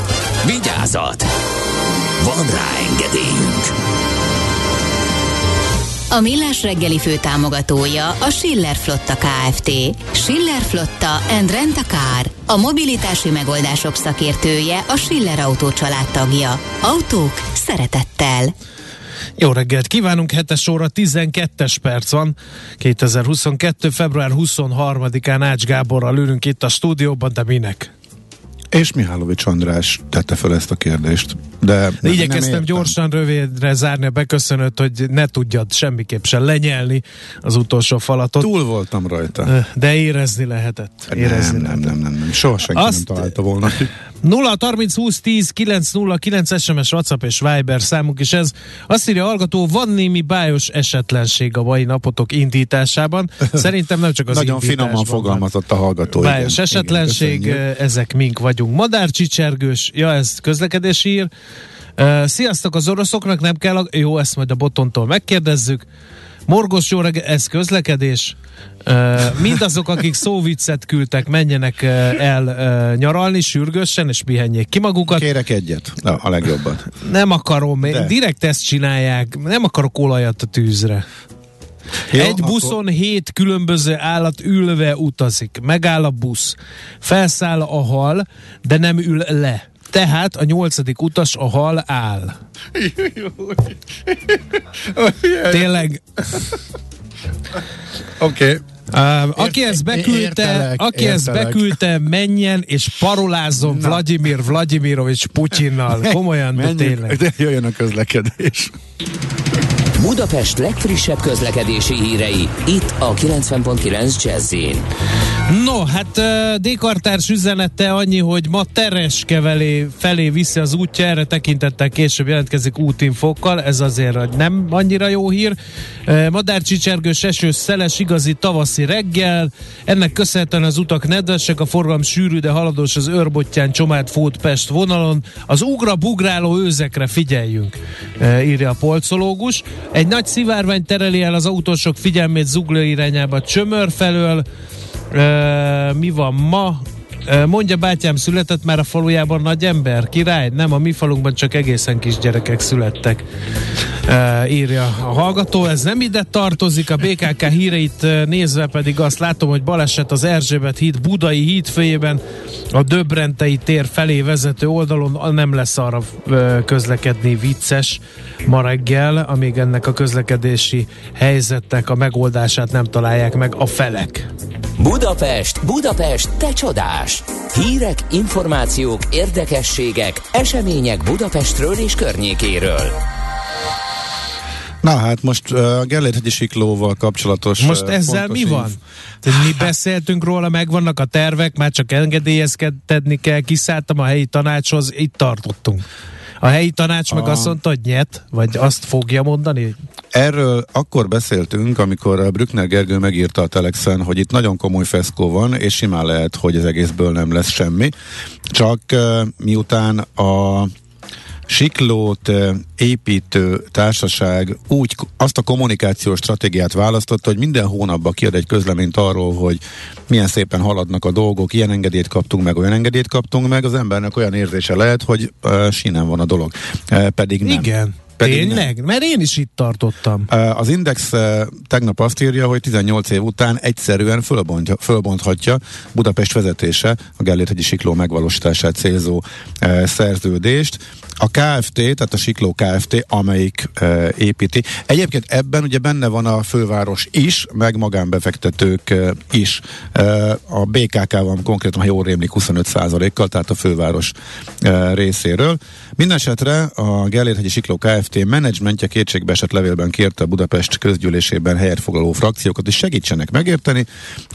Vigyázat! Van rá engedélyünk! A Millás reggeli fő támogatója a Schiller Flotta KFT. Schiller Flotta and Rent a Car. A mobilitási megoldások szakértője a Schiller Autó tagja. Autók szeretettel. Jó reggelt kívánunk, 7 óra 12-es perc van, 2022. február 23-án Ács Gáborral ülünk itt a stúdióban, de minek? És Mihálovics András tette fel ezt a kérdést. De nem, Igyekeztem gyorsan, rövidre zárni a beköszönőt, hogy ne tudjad semmiképp sem lenyelni az utolsó falatot. Túl voltam rajta. De érezni lehetett. Érezni nem, lehetett. nem, nem, nem, nem. Soha senki Azt, nem találta volna. 0 30 20 10 9 0 9 SMS, WhatsApp és Viber számunk is ez. Azt írja hallgató, van némi bájos esetlenség a mai napotok indításában. (laughs) Szerintem nem csak az Nagyon finoman fogalmazott a hallgató. Bájos igen, esetlenség, igen, ezek mink vagyunk. Madárcsicsergős, ja ez közlekedési ír. Uh, sziasztok, az oroszoknak nem kell, a... jó, ezt majd a botontól megkérdezzük. Morgos jó reggel, ez közlekedés. Mindazok, akik szóviccet küldtek, menjenek el nyaralni sürgősen, és pihenjék ki magukat. Kérek egyet, a, a legjobban. Nem akarom, De. direkt ezt csinálják, nem akarok olajat a tűzre. Jó, Egy buszon akkor... hét különböző állat ülve utazik. Megáll a busz, felszáll a hal, de nem ül le. Tehát a nyolcadik utas a hal áll. Tényleg. Oké. Okay. Aki ezt beküldte, értelek, aki értelek. ezt beküldte, menjen és parolázzon Na. Vladimir Vladimirovics Putyinnal. Komolyan, de tényleg. De jöjjön a közlekedés. Budapest legfrissebb közlekedési hírei, itt a 90.9 jazz No, hát Dékartárs üzenete annyi, hogy ma Tereskevelé felé viszi az útja, erre tekintettel később jelentkezik útinfokkal, ez azért nem annyira jó hír. Madárcsicsergős eső, szeles, igazi tavaszi reggel, ennek köszönhetően az utak nedvesek, a forgalom sűrű, de haladós az őrbottyán Csomád Fót Pest vonalon. Az ugra-bugráló őzekre figyeljünk, írja a polcológus. Egy nagy szivárvány tereli el az autósok figyelmét zugló irányába Csömör felől. E, mi van ma? Mondja bátyám, született már a falujában nagy ember? Király? Nem, a mi falunkban csak egészen kis gyerekek születtek. E, írja a hallgató. Ez nem ide tartozik, a BKK híreit nézve pedig azt látom, hogy baleset az Erzsébet híd Budai hídfőjében a Döbrentei tér felé vezető oldalon nem lesz arra közlekedni vicces ma reggel, amíg ennek a közlekedési helyzetnek a megoldását nem találják meg a felek. Budapest, Budapest, te csodás! Hírek, információk, érdekességek, események Budapestről és környékéről. Na hát most uh, a Gellért siklóval kapcsolatos Most uh, ezzel mi van? Tehát mi beszéltünk róla, megvannak a tervek, már csak engedélyezkedni kell, kiszálltam a helyi tanácshoz, itt tartottunk. A helyi tanács a... meg azt mondta, hogy nyet, vagy azt fogja mondani? Erről akkor beszéltünk, amikor Brückner Gergő megírta a Telexen, hogy itt nagyon komoly feszkó van, és simán lehet, hogy az egészből nem lesz semmi. Csak uh, miután a Siklót építő társaság úgy azt a kommunikációs stratégiát választotta, hogy minden hónapban kiad egy közleményt arról, hogy milyen szépen haladnak a dolgok, ilyen engedélyt kaptunk meg, olyan engedélyt kaptunk meg, az embernek olyan érzése lehet, hogy uh, sínen van a dolog. Uh, pedig nem. Igen. Pedig Tényleg? Nem. Mert én is itt tartottam. Az Index tegnap azt írja, hogy 18 év után egyszerűen fölbonthatja Budapest vezetése a Gellért Sikló megvalósítását célzó szerződést. A KFT, tehát a Sikló KFT, amelyik e, építi. Egyébként ebben ugye benne van a főváros is, meg magánbefektetők e, is. E, a BKK van konkrétan, ha jól rémlik, 25%-kal, tehát a főváros e, részéről. Mindenesetre a Gellérhegyi Sikló Kft. Menedzsmentje kétségbeesett levélben kérte a Budapest közgyűlésében helyet foglaló frakciókat, hogy segítsenek megérteni,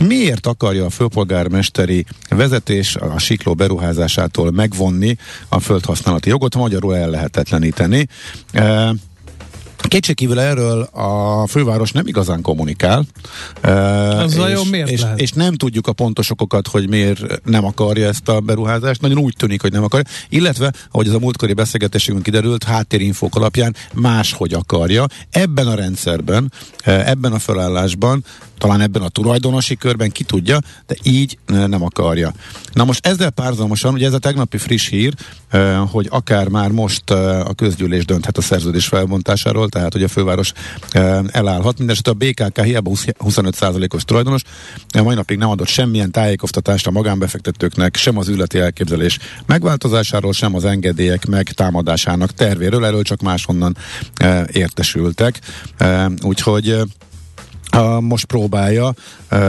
miért akarja a főpolgármesteri vezetés a sikló beruházásától megvonni a földhasználati jogot, magyarul ellehetetleníteni. Kétségkívül erről a főváros nem igazán kommunikál. Az és, miért és, lehet? és nem tudjuk a pontos okokat, hogy miért nem akarja ezt a beruházást. Nagyon úgy tűnik, hogy nem akarja. Illetve, ahogy az a múltkori beszélgetésünk kiderült, háttérinfók alapján máshogy akarja. Ebben a rendszerben, ebben a felállásban talán ebben a tulajdonosi körben, ki tudja, de így nem akarja. Na most ezzel párzamosan, ugye ez a tegnapi friss hír, hogy akár már most a közgyűlés dönthet a szerződés felbontásáról, tehát hogy a főváros elállhat. Mindenesetre a BKK hiába 25%-os tulajdonos, mai napig nem adott semmilyen tájékoztatást a magánbefektetőknek, sem az ületi elképzelés megváltozásáról, sem az engedélyek megtámadásának tervéről, erről csak máshonnan értesültek. Úgyhogy most próbálja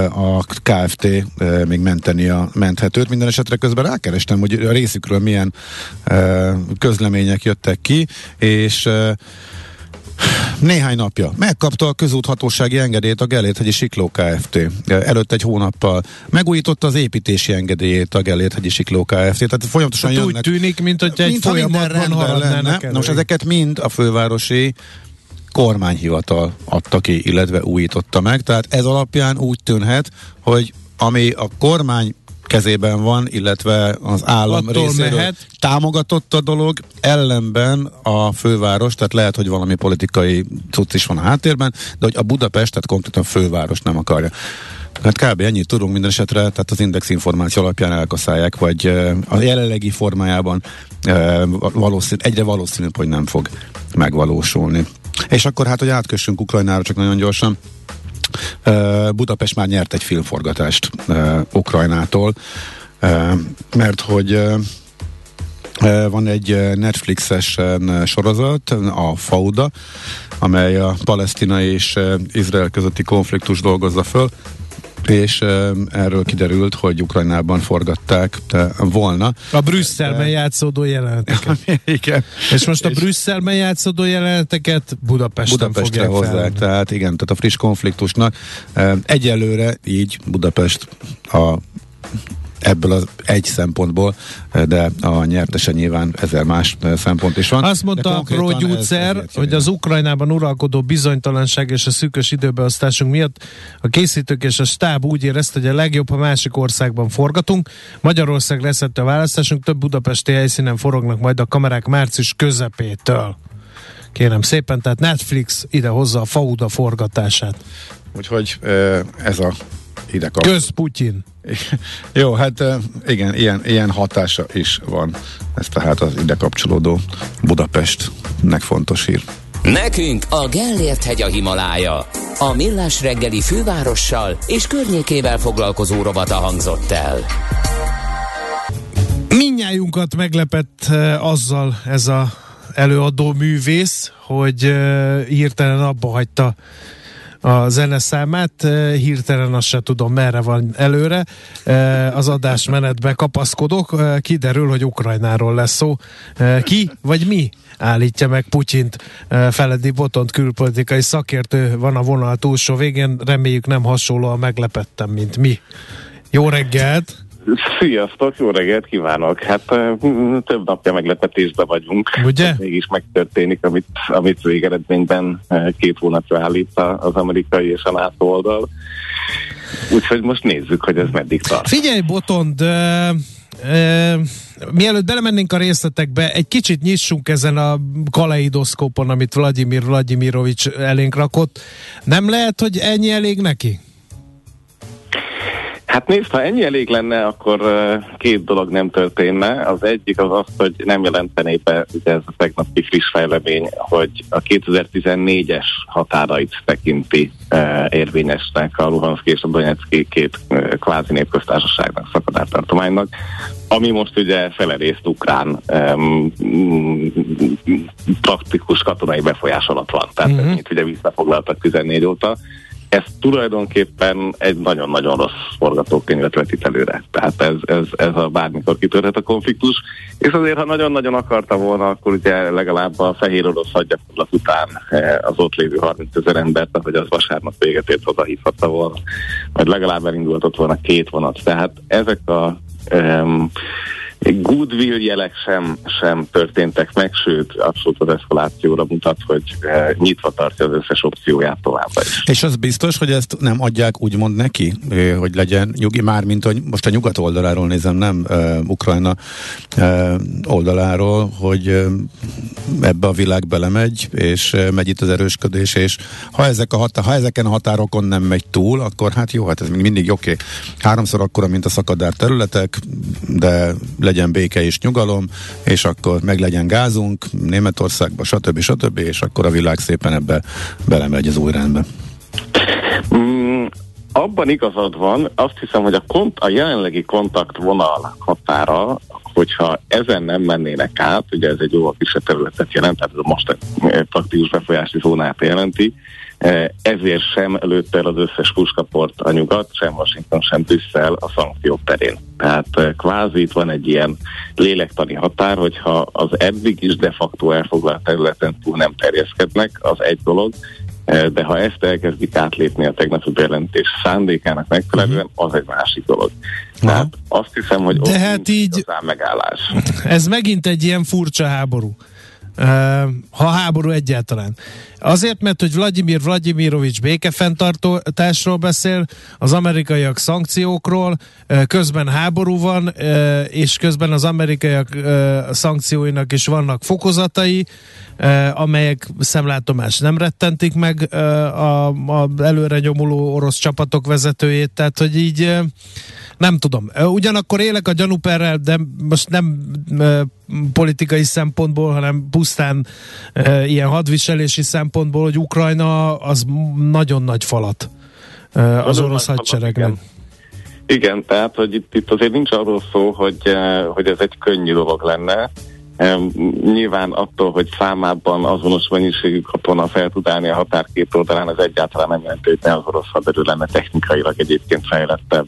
a KFT még menteni a menthetőt. Minden esetre közben rákerestem, hogy a részükről milyen közlemények jöttek ki, és néhány napja megkapta a közúthatósági engedélyt a Geléthegyi Sikló Kft. Előtt egy hónappal megújította az építési engedélyét a Geléthegyi Sikló Kft. Tehát folyamatosan Tehát jönnek. Úgy tűnik, mint hogy egy folyamatban haladnának Most ezeket mind a fővárosi kormányhivatal adta ki, illetve újította meg. Tehát ez alapján úgy tűnhet, hogy ami a kormány kezében van, illetve az állam Attól részéről mehet. támogatott a dolog, ellenben a főváros, tehát lehet, hogy valami politikai cucc is van a háttérben, de hogy a Budapest, tehát konkrétan a főváros nem akarja. Hát kb. ennyit tudunk minden esetre, tehát az index információ alapján elkaszálják, vagy a jelenlegi formájában valószínű, egyre valószínűbb, hogy nem fog megvalósulni. És akkor hát, hogy átkössünk Ukrajnára csak nagyon gyorsan, Budapest már nyert egy filmforgatást Ukrajnától, mert hogy van egy Netflixes sorozat, a Fauda, amely a palesztina és Izrael közötti konfliktus dolgozza föl, és erről kiderült, hogy Ukrajnában forgatták volna. A Brüsszelben játszódó jeleneteket. (laughs) igen. És most a Brüsszelben játszódó jeleneteket Budapesten Budapestre fogják hozzák, felvenni. tehát igen, tehát a friss konfliktusnak egyelőre így Budapest a ebből az egy szempontból, de a nyertese nyilván ezer más szempont is van. Azt mondta a Pro gyógyszer, hogy az Ukrajnában uralkodó bizonytalanság és a szűkös időbeosztásunk miatt a készítők és a stáb úgy érezte, hogy a legjobb, ha másik országban forgatunk. Magyarország lesz a választásunk, több budapesti helyszínen forognak majd a kamerák március közepétől. Kérem szépen, tehát Netflix ide hozza a Fauda forgatását. Úgyhogy ez a ide kap. Köz Putyin. (laughs) Jó, hát igen, ilyen, ilyen hatása is van. Ez tehát az ide kapcsolódó Budapestnek fontos hír. Nekünk a Gellért hegy a Himalája. A millás reggeli fővárossal és környékével foglalkozó rovata hangzott el. Minnyájunkat meglepett azzal ez a előadó művész, hogy hirtelen abba hagyta a zeneszámát, hirtelen azt se tudom merre van előre, az adásmenetbe kapaszkodok, kiderül, hogy Ukrajnáról lesz szó. Ki vagy mi állítja meg Putyint? Feledi Botont külpolitikai szakértő van a vonal túlsó végén, reméljük nem hasonlóan meglepettem, mint mi. Jó reggelt! Sziasztok, jó reggelt kívánok! Hát több napja meglepetésbe vagyunk. Ugye? Mégis megtörténik, amit, amit végeredményben két hónapra állít az amerikai és a NATO oldal. Úgyhogy most nézzük, hogy ez meddig tart. Figyelj, Botond, uh, mielőtt belemennénk a részletekbe, egy kicsit nyissunk ezen a kaleidoszkópon, amit Vladimir Vladimirovics elénk rakott. Nem lehet, hogy ennyi elég neki? Hát nézd, ha ennyi elég lenne, akkor két dolog nem történne. Az egyik az az, hogy nem jelentené be, ugye ez a tegnapi friss fejlemény, hogy a 2014-es határait tekinti érvényesnek a Luhanszki és a Donetszki két kvázi népköztársaságnak, szakadártartománynak, ami most ugye felerészt ukrán um, praktikus katonai befolyás alatt van. Tehát uh-huh. mint ugye visszafoglaltak 14 óta ez tulajdonképpen egy nagyon-nagyon rossz forgatókönyvet vetít előre. Tehát ez, ez, ez a bármikor kitörhet a konfliktus, és azért, ha nagyon-nagyon akarta volna, akkor ugye legalább a fehér orosz hadgyakorlat után eh, az ott lévő 30 ezer embert, hogy az vasárnap véget ért hívhatta volna, vagy legalább elindultott volna két vonat. Tehát ezek a um, goodwill jelek sem, sem történtek meg, sőt, abszolút az eszkalációra mutat, hogy e, nyitva tartja az összes opcióját továbbra is. És az biztos, hogy ezt nem adják úgymond neki, hogy legyen nyugi, már mint hogy most a nyugat oldaláról nézem, nem uh, Ukrajna uh, oldaláról, hogy uh, ebbe a világ belemegy, és uh, megy itt az erősködés, és ha, ezek a hatá- ha ezeken a határokon nem megy túl, akkor hát jó, hát ez még mindig oké. Okay. Háromszor akkora, mint a szakadár területek, de legyen béke és nyugalom, és akkor meg legyen gázunk Németországba, stb. stb. és akkor a világ szépen ebbe belemegy az új rendbe. Mm, abban igazad van, azt hiszem, hogy a, kont- a jelenlegi kontaktvonal határa, hogyha ezen nem mennének át, ugye ez egy jóval kisebb területet jelent, tehát ez a most praktikus befolyási zónát jelenti, ezért sem lőtte el az összes puskaport a nyugat, sem Washington, sem Brüsszel a szankciók terén. Tehát e, kvázi itt van egy ilyen lélektani határ, hogyha az eddig is de facto elfoglalt területen túl nem terjeszkednek, az egy dolog, e, de ha ezt elkezdik átlépni a tegnapi bejelentés szándékának megfelelően, az egy másik dolog. Tehát azt hiszem, hogy de hát így megállás. Ez megint egy ilyen furcsa háború ha háború egyáltalán. Azért, mert hogy Vladimir Vladimirovics békefenntartásról beszél, az amerikaiak szankciókról, közben háború van, és közben az amerikaiak szankcióinak is vannak fokozatai, amelyek szemlátomás nem rettentik meg a, a előre nyomuló orosz csapatok vezetőjét, tehát hogy így nem tudom. Ugyanakkor élek a gyanúperrel, de most nem politikai szempontból, hanem pusztán ilyen hadviselési szempontból, hogy Ukrajna az nagyon nagy falat az orosz hadseregnek. Igen. tehát, hogy itt, itt azért nincs arról szó, hogy, hogy ez egy könnyű dolog lenne, Nyilván attól, hogy számában azonos mennyiségű katona fel tud állni a határ két oldalán, az egyáltalán nem jelenti, hogy ne az orosz haderő lenne technikailag egyébként fejlettebb,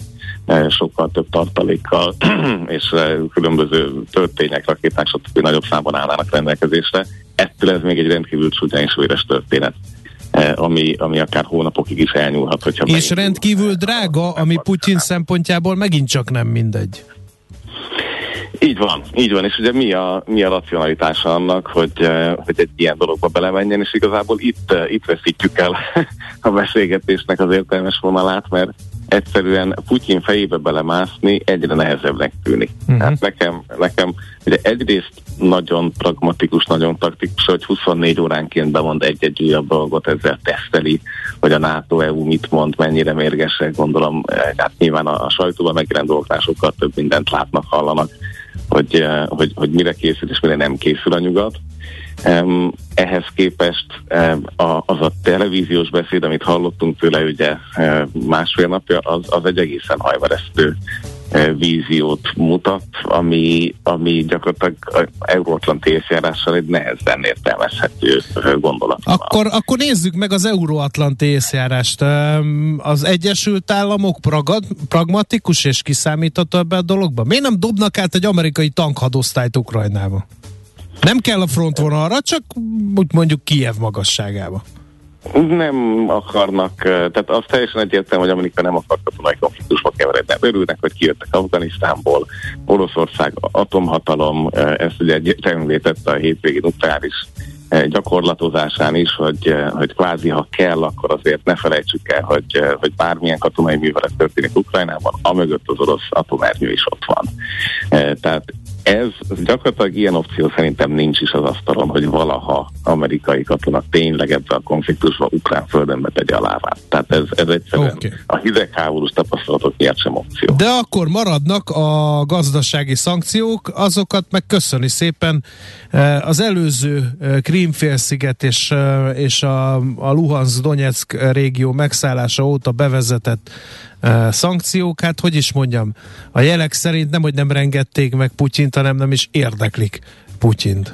sokkal több tartalékkal, (clears throat) és e, különböző történtek, rakéták, stb. nagyobb számban állnának rendelkezésre. Ettől ez még egy rendkívül csúnya és véres történet e, ami, ami akár hónapokig is elnyúlhat. Hogyha és rendkívül drága, ami Putyin szempontjából megint csak nem mindegy. Így van, így van, és ugye mi a, mi a racionalitása annak, hogy, hogy egy ilyen dologba belemenjen, és igazából itt, itt veszítjük el (laughs) a beszélgetésnek az értelmes vonalát, mert egyszerűen Putyin fejébe belemászni egyre nehezebbnek tűnik. Uh-huh. Hát nekem, nekem ugye egyrészt nagyon pragmatikus, nagyon taktikus, hogy 24 óránként bemond egy-egy újabb dolgot, ezzel teszteli, hogy a NATO-EU mit mond, mennyire mérgesek, gondolom, eh, hát nyilván a, a sajtóban megjelent dolgoknál sokkal több mindent látnak, hallanak, hogy, eh, hogy, hogy mire készül és mire nem készül a nyugat. Ehhez képest az a televíziós beszéd, amit hallottunk tőle ugye másfél napja, az, az egy egészen hajveresztő víziót mutat, ami, ami gyakorlatilag euróatlanti észjárással egy nehezen értelmezhető gondolat. Akkor, akkor nézzük meg az euróatlanti észjárást. Az Egyesült Államok pragad, pragmatikus és kiszámítható ebbe a dologba? Miért nem dobnak át egy amerikai tankhadosztályt Ukrajnába? Nem kell a frontvonalra, csak úgy mondjuk Kiev magasságába. Nem akarnak, tehát az teljesen egyértelmű, hogy Amerika nem akar katonai konfliktusba keveredni. Örülnek, hogy kijöttek Afganisztánból, Oroszország atomhatalom, ezt ugye említette a hétvégi nukleáris gyakorlatozásán is, hogy, hogy kvázi ha kell, akkor azért ne felejtsük el, hogy, hogy bármilyen katonai művelet történik Ukrajnában, amögött az orosz atomernyő is ott van. Tehát ez gyakorlatilag ilyen opció szerintem nincs is az asztalon, hogy valaha amerikai katona tényleg ebben a konfliktusban ukrán földön betegye a lábát. Tehát ez, ez egyszerűen okay. a hidegháborús tapasztalatok miatt sem opció. De akkor maradnak a gazdasági szankciók, azokat meg köszöni szépen eh, az előző eh, Krímfélsziget és, eh, és a, a Luhansk-Donetsk régió megszállása óta bevezetett szankciók, hát hogy is mondjam, a jelek szerint nem, hogy nem rengették meg Putyint, hanem nem is érdeklik Putyint.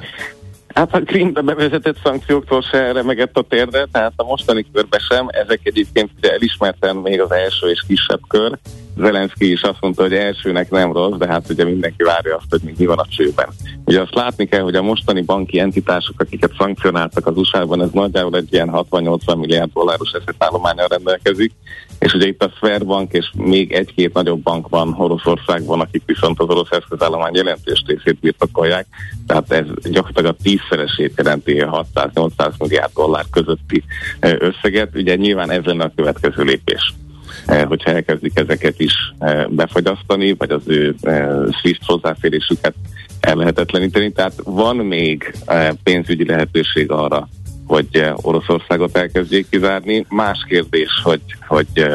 Hát a Krimbe bevezetett szankcióktól se remegett a térde, tehát a mostani körbe sem. Ezek egyébként ugye elismerten még az első és kisebb kör. Zelenszky is azt mondta, hogy elsőnek nem rossz, de hát ugye mindenki várja azt, hogy mi van a csőben. Ugye azt látni kell, hogy a mostani banki entitások, akiket szankcionáltak az USA-ban, ez nagyjából egy ilyen 60-80 milliárd dolláros eszetállományal rendelkezik, és ugye itt a Sverbank és még egy-két nagyobb bank van Oroszországban, akik viszont az orosz eszközállomány jelentős részét birtokolják, tehát ez gyakorlatilag a tízszeresét jelenti 600-800 milliárd dollár közötti összeget. Ugye nyilván ez lenne a következő lépés hogyha elkezdik ezeket is befagyasztani, vagy az ő SWIFT hozzáférésüket ellehetetleníteni. Tehát van még pénzügyi lehetőség arra, hogy Oroszországot elkezdjék kizárni. Más kérdés, hogy, hogy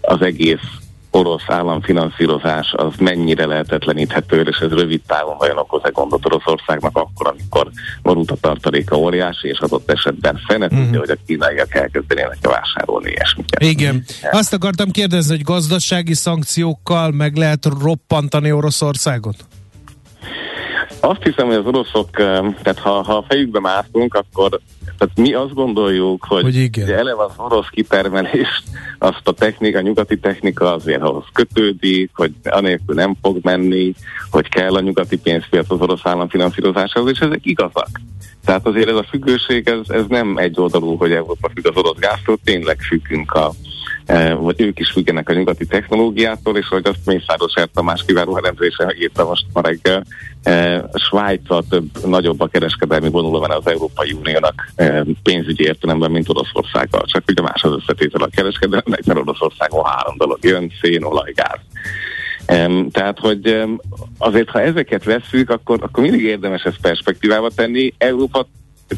az egész orosz államfinanszírozás az mennyire lehetetleníthető, és ez rövid távon vajon okoz-e gondot Oroszországnak akkor, amikor marult a tartaléka óriási, és adott esetben fene tudja, mm-hmm. hogy a kínaiak elkezdenének vásárolni ilyesmiket. Igen. Azt akartam kérdezni, hogy gazdasági szankciókkal meg lehet roppantani Oroszországot? Azt hiszem, hogy az oroszok, tehát ha, ha a fejükbe mászunk, akkor tehát mi azt gondoljuk, hogy, hogy igen. eleve az orosz kitermelést, azt a technika, a nyugati technika azért ahhoz kötődik, hogy anélkül nem fog menni, hogy kell a nyugati pénzpiac az orosz államfinanszírozásához, és ezek igazak. Tehát azért ez a függőség, ez, ez nem egy oldalú, hogy Európa függ az orosz gáztól, tényleg függünk a, vagy ők is függenek a nyugati technológiától, és hogy azt Mészáros Tamás kiváló elemzése írta most ma reggel, e, Svájca több nagyobb a kereskedelmi vonuló van az Európai Uniónak e, pénzügyi értelemben, mint Oroszországgal. Csak ugye más az összetétel a kereskedelmek, mert Oroszországon három dolog jön, szén, olaj, gáz. Tehát, hogy azért, ha ezeket veszük, akkor, akkor mindig érdemes ezt perspektívába tenni. Európa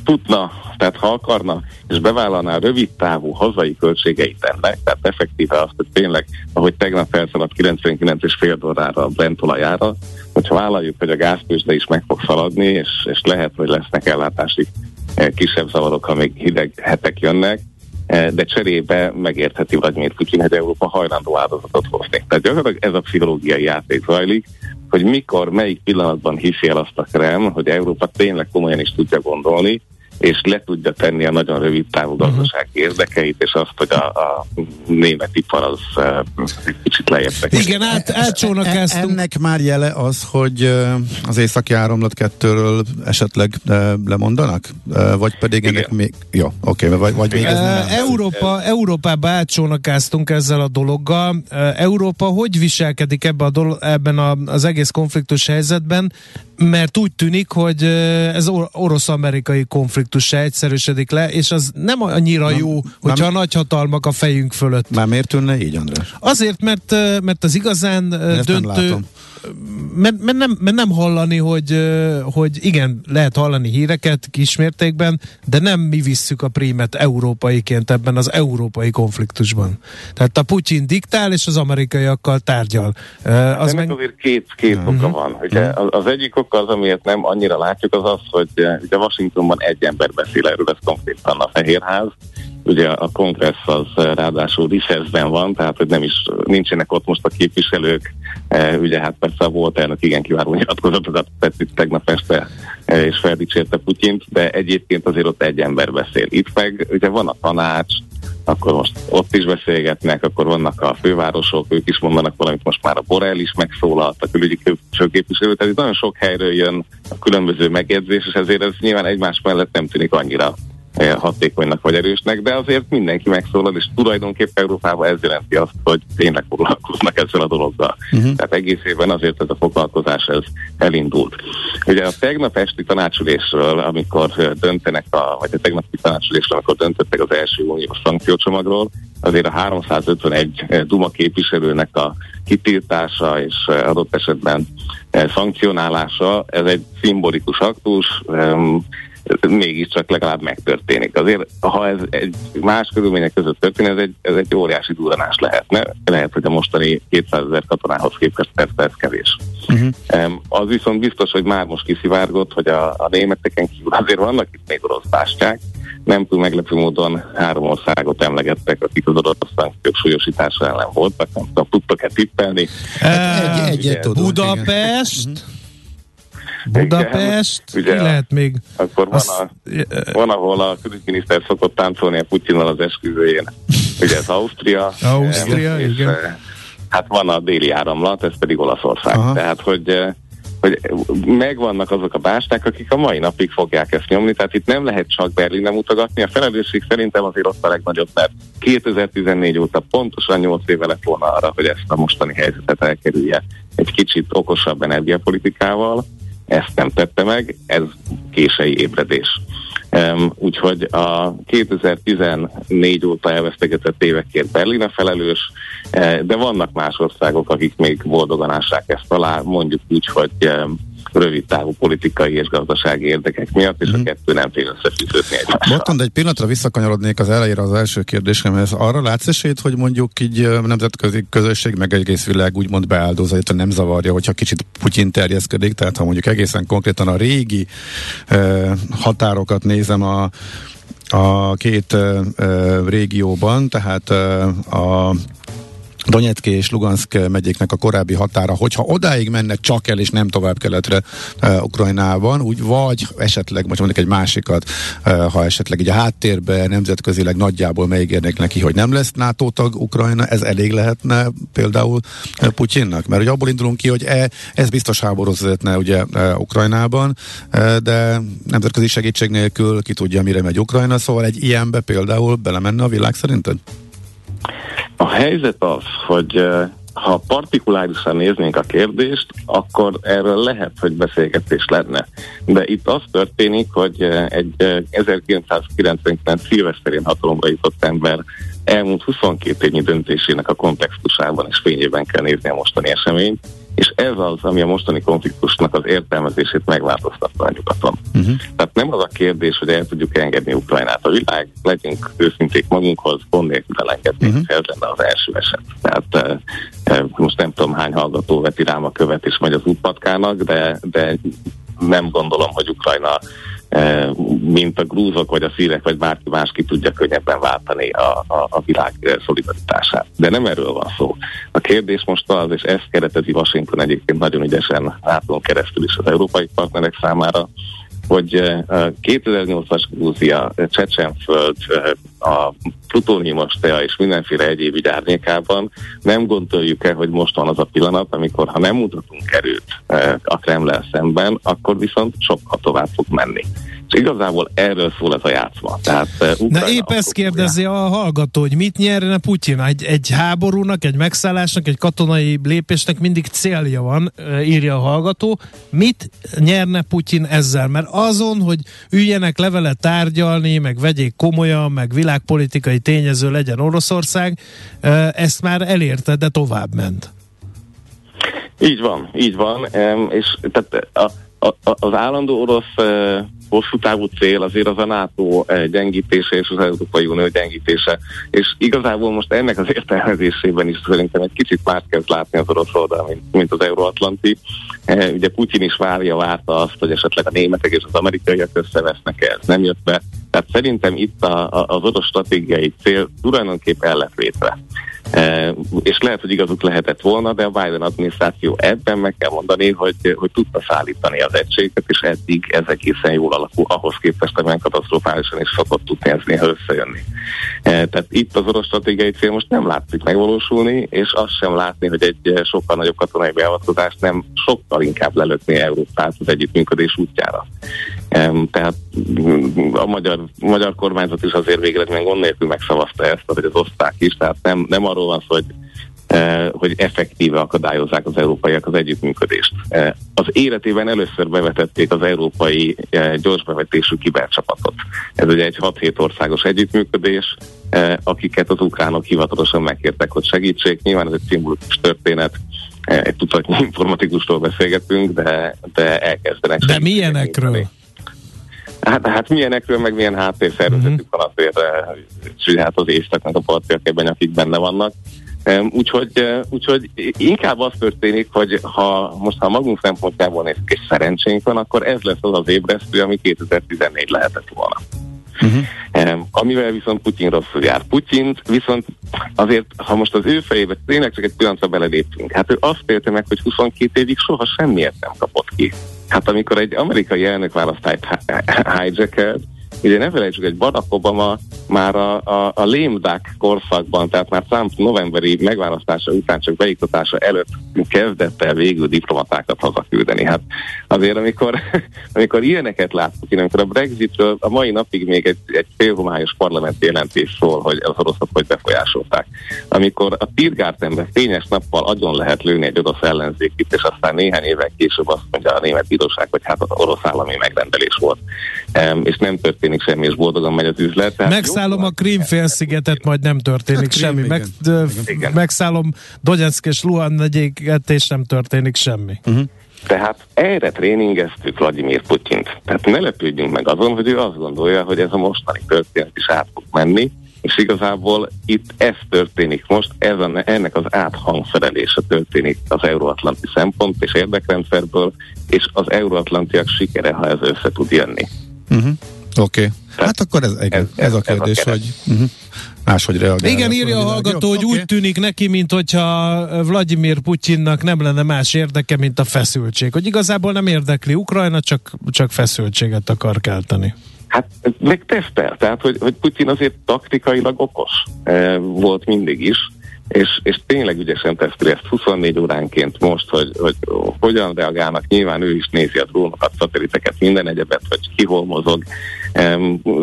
tudna, tehát ha akarna, és bevállalná rövid távú hazai költségeit ennek, tehát effektíve azt, hogy tényleg, ahogy tegnap felszaladt 99,5 dollárra a Brent olajára, hogyha vállaljuk, hogy a gáztőzsde is meg fog szaladni, és, és lehet, hogy lesznek ellátási eh, kisebb zavarok, ha még hideg hetek jönnek, Eh, de cserébe megértheti Vladimir Putyin, hogy Európa hajlandó áldozatot hozni. Tehát gyakorlatilag ez a pszichológiai játék zajlik, hogy mikor, melyik pillanatban hiszi el azt a Krem, hogy Európa tényleg komolyan is tudja gondolni, és le tudja tenni a nagyon rövid távú mhm. gazdasági uh-huh. érdekeit, és azt, hogy a, a német ipar az egy kicsit lejjebb Igen, át, átcsónakáztunk. Ennek már jele az, hogy az északi áramlat kettőről esetleg lemondanak? Vagy pedig ennek Igen. még... Jó, oké, okay, vagy, vagy még ez nem Európa, Európába átcsónakáztunk ezzel a dologgal. Európa hogy viselkedik ebbe a dolog, ebben a, az egész konfliktus helyzetben? mert úgy tűnik, hogy ez orosz-amerikai konfliktus se egyszerűsödik le, és az nem annyira na, jó, hogyha már, a nagyhatalmak a fejünk fölött. Már miért tűnne így, András? Azért, mert, mert az igazán döntő mert, mert, nem, mert nem hallani, hogy, hogy igen, lehet hallani híreket kismértékben, de nem mi visszük a prímet európaiként ebben az európai konfliktusban. Tehát a Putyin diktál, és az amerikaiakkal tárgyal. Az de meg... azért két, két uh-huh. oka van. Ugye az egyik oka az, amiért nem annyira látjuk, az az, hogy ugye Washingtonban egy ember beszél erről, ez konkrétan a Fehérház, ugye a kongressz az ráadásul recessben van, tehát hogy nem is nincsenek ott most a képviselők, e, ugye hát persze volt elnök igen kiváló nyilatkozatokat tett tegnap este, e, és feldicsérte Putyint, de egyébként azért ott egy ember beszél. Itt meg ugye van a tanács, akkor most ott is beszélgetnek, akkor vannak a fővárosok, ők is mondanak valamit, most már a Borrell is megszólalt, a külügyi képviselő, tehát itt nagyon sok helyről jön a különböző megjegyzés, és ezért ez nyilván egymás mellett nem tűnik annyira hatékonynak vagy erősnek, de azért mindenki megszólal, és tulajdonképpen Európában ez jelenti azt, hogy tényleg foglalkoznak ezzel a dologgal. Uh-huh. Tehát egész évben azért ez a foglalkozás ez elindult. Ugye a tegnap esti tanácsülésről, amikor döntenek, a, vagy a tegnapi tanácsülésről, amikor döntöttek az első uniós szankciócsomagról, azért a 351 Duma képviselőnek a kitiltása és adott esetben szankcionálása, ez egy szimbolikus aktus, mégiscsak legalább megtörténik. Azért, ha ez egy más körülmények között történik, ez egy, ez egy óriási duranás lehetne. Lehet, hogy a mostani 200 ezer katonához képest persze ez kevés. Uh-huh. Az viszont biztos, hogy már most kiszivárgott, hogy a, a németeken kívül azért vannak itt még orosz bástyák, nem túl meglepő módon három országot emlegettek, akik az orosz szankciók súlyosítása ellen voltak, nem tudom, tudtak-e tippelni? Tudunk, Budapest, igen. Budapest, Igen, ugye, lehet még... Akkor van, azt, a, van, ahol a külügyminiszter szokott táncolni a Putyinnal az esküvőjén. Ugye ez Ausztria. Ausztria, és, igen. Hát van a déli áramlat, ez pedig Olaszország. Aha. Tehát, hogy hogy megvannak azok a básták, akik a mai napig fogják ezt nyomni, tehát itt nem lehet csak Berlinre mutogatni, a felelősség szerintem azért ott a legnagyobb, mert 2014 óta pontosan 8 éve lett volna arra, hogy ezt a mostani helyzetet elkerülje egy kicsit okosabb energiapolitikával, ezt nem tette meg, ez kései ébredés. Um, úgyhogy a 2014 óta elvesztegetett évekért Berlin a felelős, uh, de vannak más országok, akik még boldogan ássák ezt alá, mondjuk úgy, hogy rövid távú politikai és gazdasági érdekek miatt, és mm. a mhm. kettő nem fél összefűződni egymással. Botond, egy pillanatra visszakanyarodnék az elejére az első kérdésemhez. Arra látsz esélyt, hogy mondjuk így nemzetközi közösség, meg egész világ úgymond beáldozza, hogy nem zavarja, hogyha kicsit Putyin terjeszkedik, tehát ha mondjuk egészen konkrétan a régi eh, határokat nézem a a két uh, régióban, tehát uh, a Donetszki és Lugansk megyéknek a korábbi határa, hogyha odáig mennek csak el és nem tovább keletre uh, Ukrajnában, úgy vagy esetleg, most mondjuk egy másikat, uh, ha esetleg így a háttérbe nemzetközileg nagyjából megígérnek neki, hogy nem lesz NATO tag Ukrajna, ez elég lehetne például uh, Putyinnak? Mert hogy abból indulunk ki, hogy e, ez biztos háborúz vezetne ugye uh, Ukrajnában, uh, de nemzetközi segítség nélkül ki tudja, mire megy Ukrajna, szóval egy ilyenbe például belemenne a világ szerinted? A helyzet az, hogy ha partikulárisan néznénk a kérdést, akkor erről lehet, hogy beszélgetés lenne. De itt az történik, hogy egy 1999 szilveszterén hatalomra jutott ember elmúlt 22 évnyi döntésének a kontextusában és fényében kell nézni a mostani eseményt, és ez az, ami a mostani konfliktusnak az értelmezését megváltoztatta a nyugaton. Uh-huh. Tehát nem az a kérdés, hogy el tudjuk engedni Ukrajnát a világ, legyünk őszinték magunkhoz, pont nélkül elengedni, uh-huh. ez lenne az első eset. Tehát e, most nem tudom hány hallgató veti rám a követ és megy az útpatkának, de, de nem gondolom, hogy Ukrajna mint a grúzok, vagy a szírek, vagy bárki más ki tudja könnyebben váltani a, a, a világ szolidaritását. De nem erről van szó. A kérdés most az, és ezt keretezi Washington egyébként nagyon ügyesen látom keresztül is az európai partnerek számára, hogy 2008-as e, Grúzia, Csecsenföld, e, a plutóniumos tea és mindenféle egyéb ügy árnyékában nem gondoljuk el, hogy most van az a pillanat, amikor ha nem mutatunk erőt a Kremlel szemben, akkor viszont sokkal tovább fog menni. És igazából erről szól ez a játszma. Tehát, Na épp ezt kérdezi a hallgató, hogy mit nyerne Putyin? Egy, egy háborúnak, egy megszállásnak, egy katonai lépésnek mindig célja van, írja a hallgató. Mit nyerne Putyin ezzel? Mert azon, hogy üljenek levele tárgyalni, meg vegyék komolyan, meg világpolitikai tényező legyen Oroszország, ezt már elérte, de tovább ment. Így van, így van, és tehát a, az állandó orosz hosszú távú cél azért az a NATO eh, gyengítése és az Európai Unió gyengítése. És igazából most ennek az értelmezésében is szerintem egy kicsit más kezd látni az orosz oldal, mint, mint az Euróatlanti. Eh, ugye Putyin is várja, várta azt, hogy esetleg a németek és az amerikaiak összevesznek -e. Ez nem jött be. Tehát szerintem itt a, a, az orosz stratégiai cél tulajdonképp el lett vétve. E, és lehet, hogy igazuk lehetett volna, de a Biden adminisztráció ebben meg kell mondani, hogy, hogy tudta szállítani az egységet, és eddig ez egészen jól alakul, ahhoz képest, hogy katasztrofálisan is szokott tudni ez néha összejönni. E, tehát itt az orosz stratégiai cél most nem látszik megvalósulni, és azt sem látni, hogy egy sokkal nagyobb katonai beavatkozást nem sokkal inkább lelökni Európát az együttműködés útjára. E, tehát a magyar, magyar kormányzat is azért végeredményen gond nélkül megszavazta ezt, vagy az oszták is, tehát nem, nem arról van szó, hogy eh, hogy effektíve akadályozzák az európaiak az együttműködést. Eh, az életében először bevetették az európai eh, gyorsbevetésű kibercsapatot. Ez ugye egy 6-7 országos együttműködés, akiket az ukránok hivatalosan megkértek, hogy segítsék. Nyilván ez egy szimbolikus történet, egy tudatnyi informatikustól beszélgetünk, de, de elkezdenek. De milyenekről? Hát, hát milyenekről, meg milyen háttérszervezetük uh-huh. van azért, hogy hát az északnak a patriarkében, akik benne vannak. Úgyhogy, úgyhogy inkább az történik, hogy ha most ha magunk szempontjából nézzük, és szerencsénk van, akkor ez lesz az az ébresztő, ami 2014 lehetett volna. Uh-huh. amivel viszont Putyin rosszul jár. Putyin viszont azért, ha most az ő fejébe tényleg csak egy pillanatra beleléptünk, hát ő azt élte meg, hogy 22 évig soha semmiért nem kapott ki. Hát amikor egy amerikai elnökválasztást hijackelt, Ugye ne felejtsük, hogy Barack Obama már a, a, a lame duck korszakban, tehát már Trump novemberi megválasztása után csak beiktatása előtt kezdett el végül diplomatákat hazaküldeni. Hát azért, amikor, (laughs) amikor ilyeneket látunk, amikor a Brexitről a mai napig még egy, egy félhomályos parlamenti jelentés szól, hogy az oroszok hogy befolyásolták. Amikor a Tiergartenben fényes nappal agyon lehet lőni egy orosz ellenzékit, és aztán néhány évek később azt mondja a német bíróság, hogy hát az orosz állami megrendelés volt, és nem történik semmi, és boldogan megy az üzlet. Tehát Megszállom a Krímfélszigetet, majd nem történik hát semmi. Meg, igen. Megszállom Donetsk és Luhan megyéket, és nem történik semmi. Uh-huh. Tehát erre tréningeztük Vladimir Putyint. Tehát ne lepődjünk meg azon, hogy ő azt gondolja, hogy ez a mostani történet is át fog menni, és igazából itt ez történik most, ez a, ennek az áthangszerelése történik az euróatlanti szempont és érdekrendszerből, és az euróatlantiak sikere, ha ez össze tud jönni. Uh-huh. Oké. Okay. Hát akkor ez, igen, ez, ez, ez a kérdés, ez a hogy uh-huh, máshogy reagál. Igen, írja a hallgató, hogy okay. úgy tűnik neki, mint hogyha Vladimir Putyinnak nem lenne más érdeke, mint a feszültség. Hogy igazából nem érdekli Ukrajna, csak, csak feszültséget akar kelteni. Hát meg tesztel, tehát hogy, hogy Putyin azért taktikailag okos e, volt mindig is, és, és tényleg ügyesen teszteli ezt 24 óránként most, hogy, hogy hogyan reagálnak. Nyilván ő is nézi a drónokat, szateliteket, minden egyebet, hogy ki hol mozog.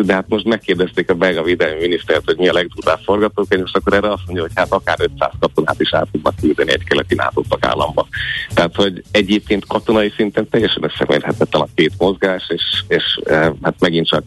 De hát most megkérdezték a belga védelmi minisztert, hogy mi a legdurvább forgatókönyv, és akkor erre azt mondja, hogy hát akár 500 katonát is át tudnak küldeni egy keleti NATO tagállamba. Tehát, hogy egyébként katonai szinten teljesen összemérhetetlen a két mozgás, és, és hát megint csak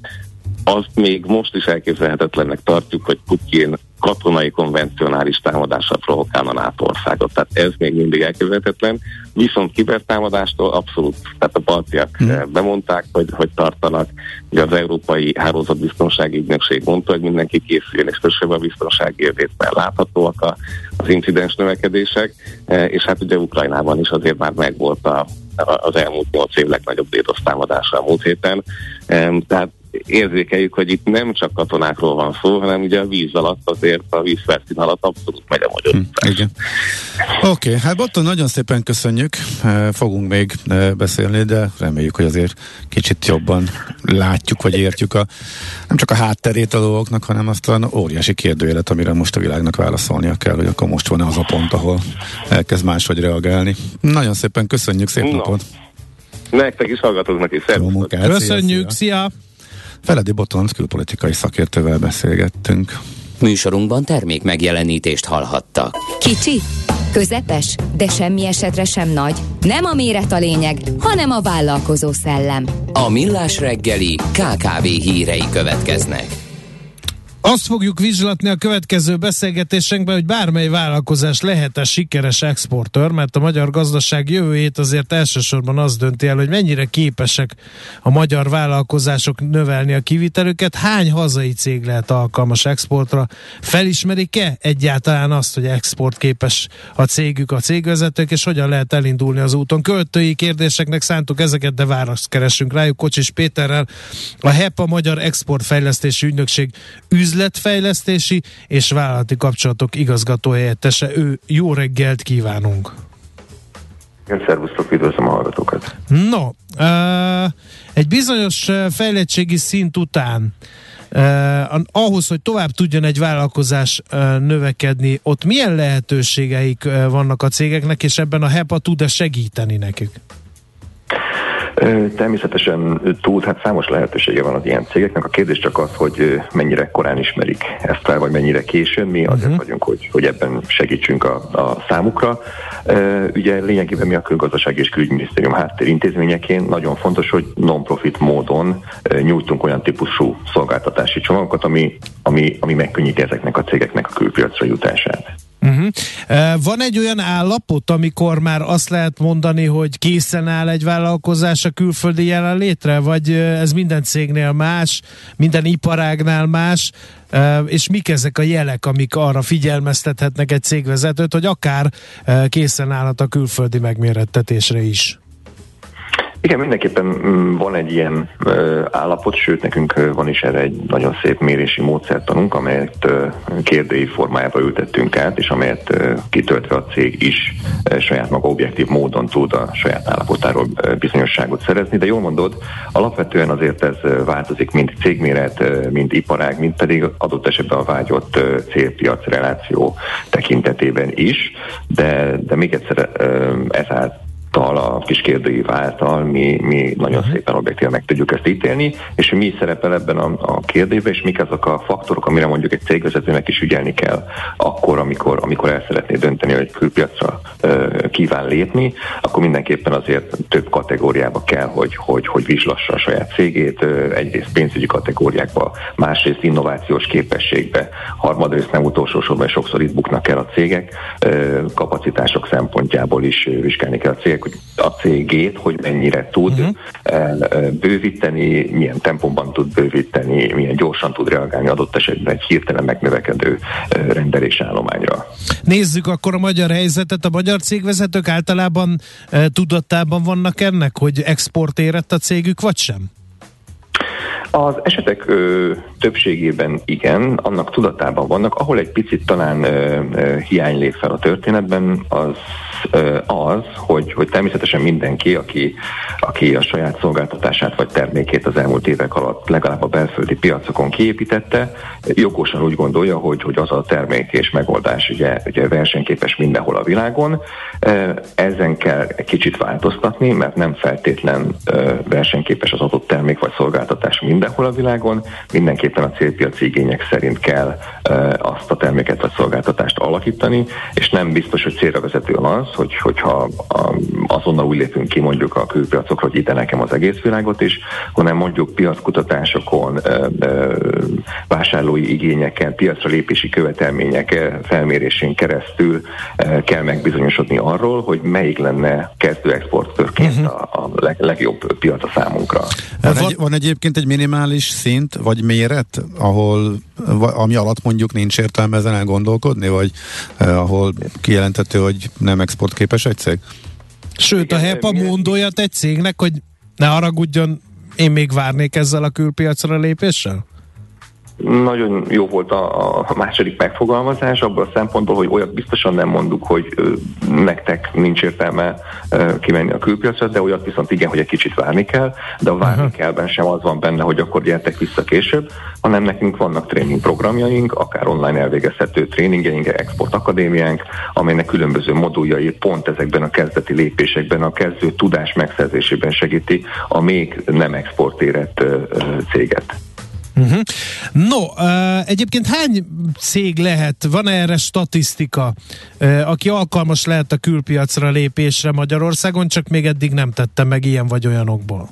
azt még most is elképzelhetetlennek tartjuk, hogy Putyin katonai konvencionális támadással provokálna NATO országot. Tehát ez még mindig elképzelhetetlen. Viszont kibertámadástól abszolút, tehát a baltiak hmm. bemondták, hogy, hogy tartanak. Ugye az Európai Hálózatbiztonsági Ügynökség mondta, hogy mindenki készüljön, és kössebb a biztonsági mert láthatóak a, az incidens növekedések, eh, és hát ugye Ukrajnában is azért már megvolt a, az elmúlt nyolc év legnagyobb DDoS támadása a múlt héten. Tehát érzékeljük, hogy itt nem csak katonákról van szó, hanem ugye a víz alatt azért a vízfelszín alatt abszolút megy a magyar. Hm, igen. Oké, okay, hát Botton, nagyon szépen köszönjük, eh, fogunk még eh, beszélni, de reméljük, hogy azért kicsit jobban látjuk, vagy értjük a, nem csak a hátterét a dolgoknak, hanem azt a óriási kérdőjelet, amire most a világnak válaszolnia kell, hogy akkor most van az a pont, ahol elkezd máshogy reagálni. Nagyon szépen köszönjük, szép no. napot! Nektek is hallgatóknak is. Köszönjük, szia! szia. Feledi Botont külpolitikai szakértővel beszélgettünk. Műsorunkban termék megjelenítést hallhattak. Kicsi, közepes, de semmi esetre sem nagy. Nem a méret a lényeg, hanem a vállalkozó szellem. A Millás reggeli KKV hírei következnek. Azt fogjuk vizslatni a következő beszélgetésünkben, hogy bármely vállalkozás lehet-e sikeres exportőr, mert a magyar gazdaság jövőjét azért elsősorban az dönti el, hogy mennyire képesek a magyar vállalkozások növelni a kivitelüket, hány hazai cég lehet alkalmas exportra, felismerik-e egyáltalán azt, hogy exportképes a cégük, a cégvezetők, és hogyan lehet elindulni az úton. Költői kérdéseknek szántuk ezeket, de választ keresünk rájuk. Kocsis Péterrel, a HEPA Magyar Exportfejlesztési Ügynökség üz üzletfejlesztési és vállalati kapcsolatok igazgatóhelyettese. Ő jó reggelt kívánunk! Igen, szervusztok, üdvözlöm a hallgatókat. No, egy bizonyos fejlettségi szint után Uh, ahhoz, hogy tovább tudjon egy vállalkozás uh, növekedni, ott milyen lehetőségeik uh, vannak a cégeknek, és ebben a HEPA tud-e segíteni nekik? Természetesen tud, hát számos lehetősége van az ilyen cégeknek. A kérdés csak az, hogy mennyire korán ismerik ezt fel, vagy mennyire későn. Mi azért uh-huh. vagyunk, hogy, hogy ebben segítsünk a, a számukra. Ugye lényegében mi a külgazdaság és külügyminisztérium háttérintézményeként nagyon fontos, hogy non-profit módon nyújtunk olyan típusú szolgáltatási csomagokat, ami, ami, ami megkönnyíti ezeknek a cégeknek a külpiacra jutását. Uh-huh. Van egy olyan állapot, amikor már azt lehet mondani, hogy készen áll egy vállalkozás a külföldi jelenlétre, vagy ez minden cégnél más, minden iparágnál más, és mik ezek a jelek, amik arra figyelmeztethetnek egy cégvezetőt, hogy akár készen állhat a külföldi megmérettetésre is? Igen, mindenképpen mm, van egy ilyen állapot, sőt nekünk van is erre egy nagyon szép mérési módszertanunk, amelyet kérdői formájába ültettünk át, és amelyet kitöltve a cég is saját maga objektív módon tud a saját állapotáról bizonyosságot szerezni, de jól mondod, alapvetően azért ez változik, mind cégméret, mind iparág, mind pedig adott esetben a vágyott célpiac reláció tekintetében is, de, de még egyszer ezáltal által, a kis kérdőív által mi, mi nagyon uh-huh. szépen objektíven meg tudjuk ezt ítélni, és mi szerepel ebben a, a kérdésben, és mik azok a faktorok, amire mondjuk egy cégvezetőnek is ügyelni kell akkor, amikor, amikor el szeretné dönteni, hogy külpiacra ö, kíván lépni, akkor mindenképpen azért több kategóriába kell, hogy, hogy, hogy vizslassa a saját cégét, ö, egyrészt pénzügyi kategóriákba, másrészt innovációs képességbe, harmadrészt nem utolsó sorban sokszor itt buknak el a cégek, ö, kapacitások szempontjából is vizsgálni kell a cégek, hogy a cégét, hogy mennyire tud uh-huh. bővíteni, milyen tempóban tud bővíteni, milyen gyorsan tud reagálni adott esetben egy hirtelen megnövekedő rendelésállományra. Nézzük akkor a magyar helyzetet. A magyar cégvezetők általában tudatában vannak ennek, hogy export érett a cégük, vagy sem? Az esetek ö, többségében igen, annak tudatában vannak, ahol egy picit talán ö, ö, hiány lép fel a történetben, az az, hogy, hogy természetesen mindenki, aki, aki a saját szolgáltatását vagy termékét az elmúlt évek alatt legalább a belföldi piacokon kiépítette, jogosan úgy gondolja, hogy, hogy az a termék és megoldás ugye, ugye versenyképes mindenhol a világon. Ezen kell kicsit változtatni, mert nem feltétlen versenyképes az adott termék vagy szolgáltatás mindenhol a világon. Mindenképpen a célpiaci igények szerint kell azt a terméket vagy szolgáltatást alakítani, és nem biztos, hogy célra vezető az, hogy, hogyha azonnal úgy lépünk ki mondjuk a külpiacokra, hogy ide nekem az egész világot is, hanem mondjuk piackutatásokon, vásárlói igényeken, piacra lépési követelmények felmérésén keresztül kell megbizonyosodni arról, hogy melyik lenne kezdő exportőrként uh-huh. a, a leg, legjobb piac a számunkra. Van, egy, van egyébként egy minimális szint, vagy méret, ahol ami alatt mondjuk nincs értelme ezen elgondolkodni, vagy eh, ahol kijelentető, hogy nem exportképes egy cég? Sőt, a HEPA mond olyat egy cégnek, hogy ne haragudjon, én még várnék ezzel a külpiacra lépéssel? Nagyon jó volt a, a második megfogalmazás, abban a szempontból, hogy olyat biztosan nem mondjuk, hogy nektek nincs értelme kimenni a külpiacra, de olyat viszont igen, hogy egy kicsit várni kell, de a várni kellben sem az van benne, hogy akkor gyertek vissza később, hanem nekünk vannak tréning programjaink, akár online elvégezhető tréningjeink, export akadémiánk, amelynek különböző moduljai pont ezekben a kezdeti lépésekben, a kezdő tudás megszerzésében segíti a még nem exportérett céget. Uh-huh. No, uh, egyébként hány cég lehet, van erre statisztika, uh, aki alkalmas lehet a külpiacra lépésre Magyarországon, csak még eddig nem tette meg ilyen vagy olyanokból?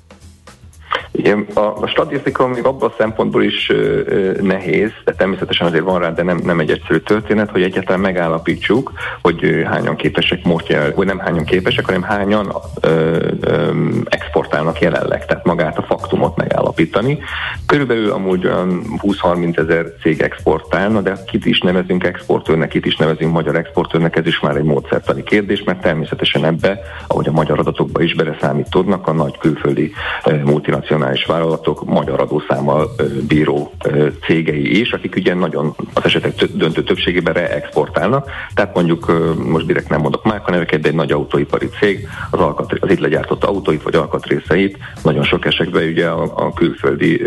A, a statisztika még abban a szempontból is ö, ö, nehéz, de természetesen azért van rá, de nem, nem egy egyszerű történet, hogy egyáltalán megállapítsuk, hogy ö, hányan képesek most jelenleg, vagy nem hányan képesek, hanem hányan ö, ö, exportálnak jelenleg, tehát magát a faktumot megállapítani. Körülbelül amúgy olyan 20-30 ezer cég exportálna, de kit is nevezünk exportőrnek, kit is nevezünk magyar exportőrnek, ez is már egy módszertani kérdés, mert természetesen ebbe, ahogy a magyar adatokba is beleszámítódnak, a nagy külföldi multinacionális multinacionális vállalatok magyar adószámmal bíró cégei is, akik ugye nagyon az esetek döntő többségében reexportálnak. Tehát mondjuk most direkt nem mondok márkaneveket, de egy nagy autóipari cég az, az itt legyártott autóit vagy alkatrészeit nagyon sok esetben ugye a, a külföldi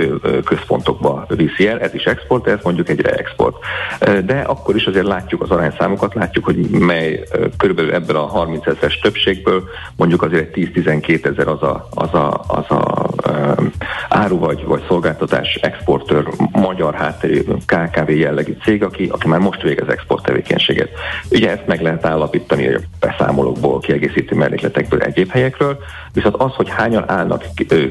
központokba viszi el. Ez is export, ez mondjuk egy reexport. De akkor is azért látjuk az arányszámokat, látjuk, hogy mely körülbelül ebből a 30 ezeres többségből mondjuk azért egy 10-12 ezer az a, az a, az a áru vagy, vagy szolgáltatás exportőr, magyar hátterű KKV jellegű cég, aki, aki már most végez export tevékenységet. Ugye ezt meg lehet állapítani a beszámolókból, kiegészítő mellékletekből, egyéb helyekről, viszont az, hogy hányan állnak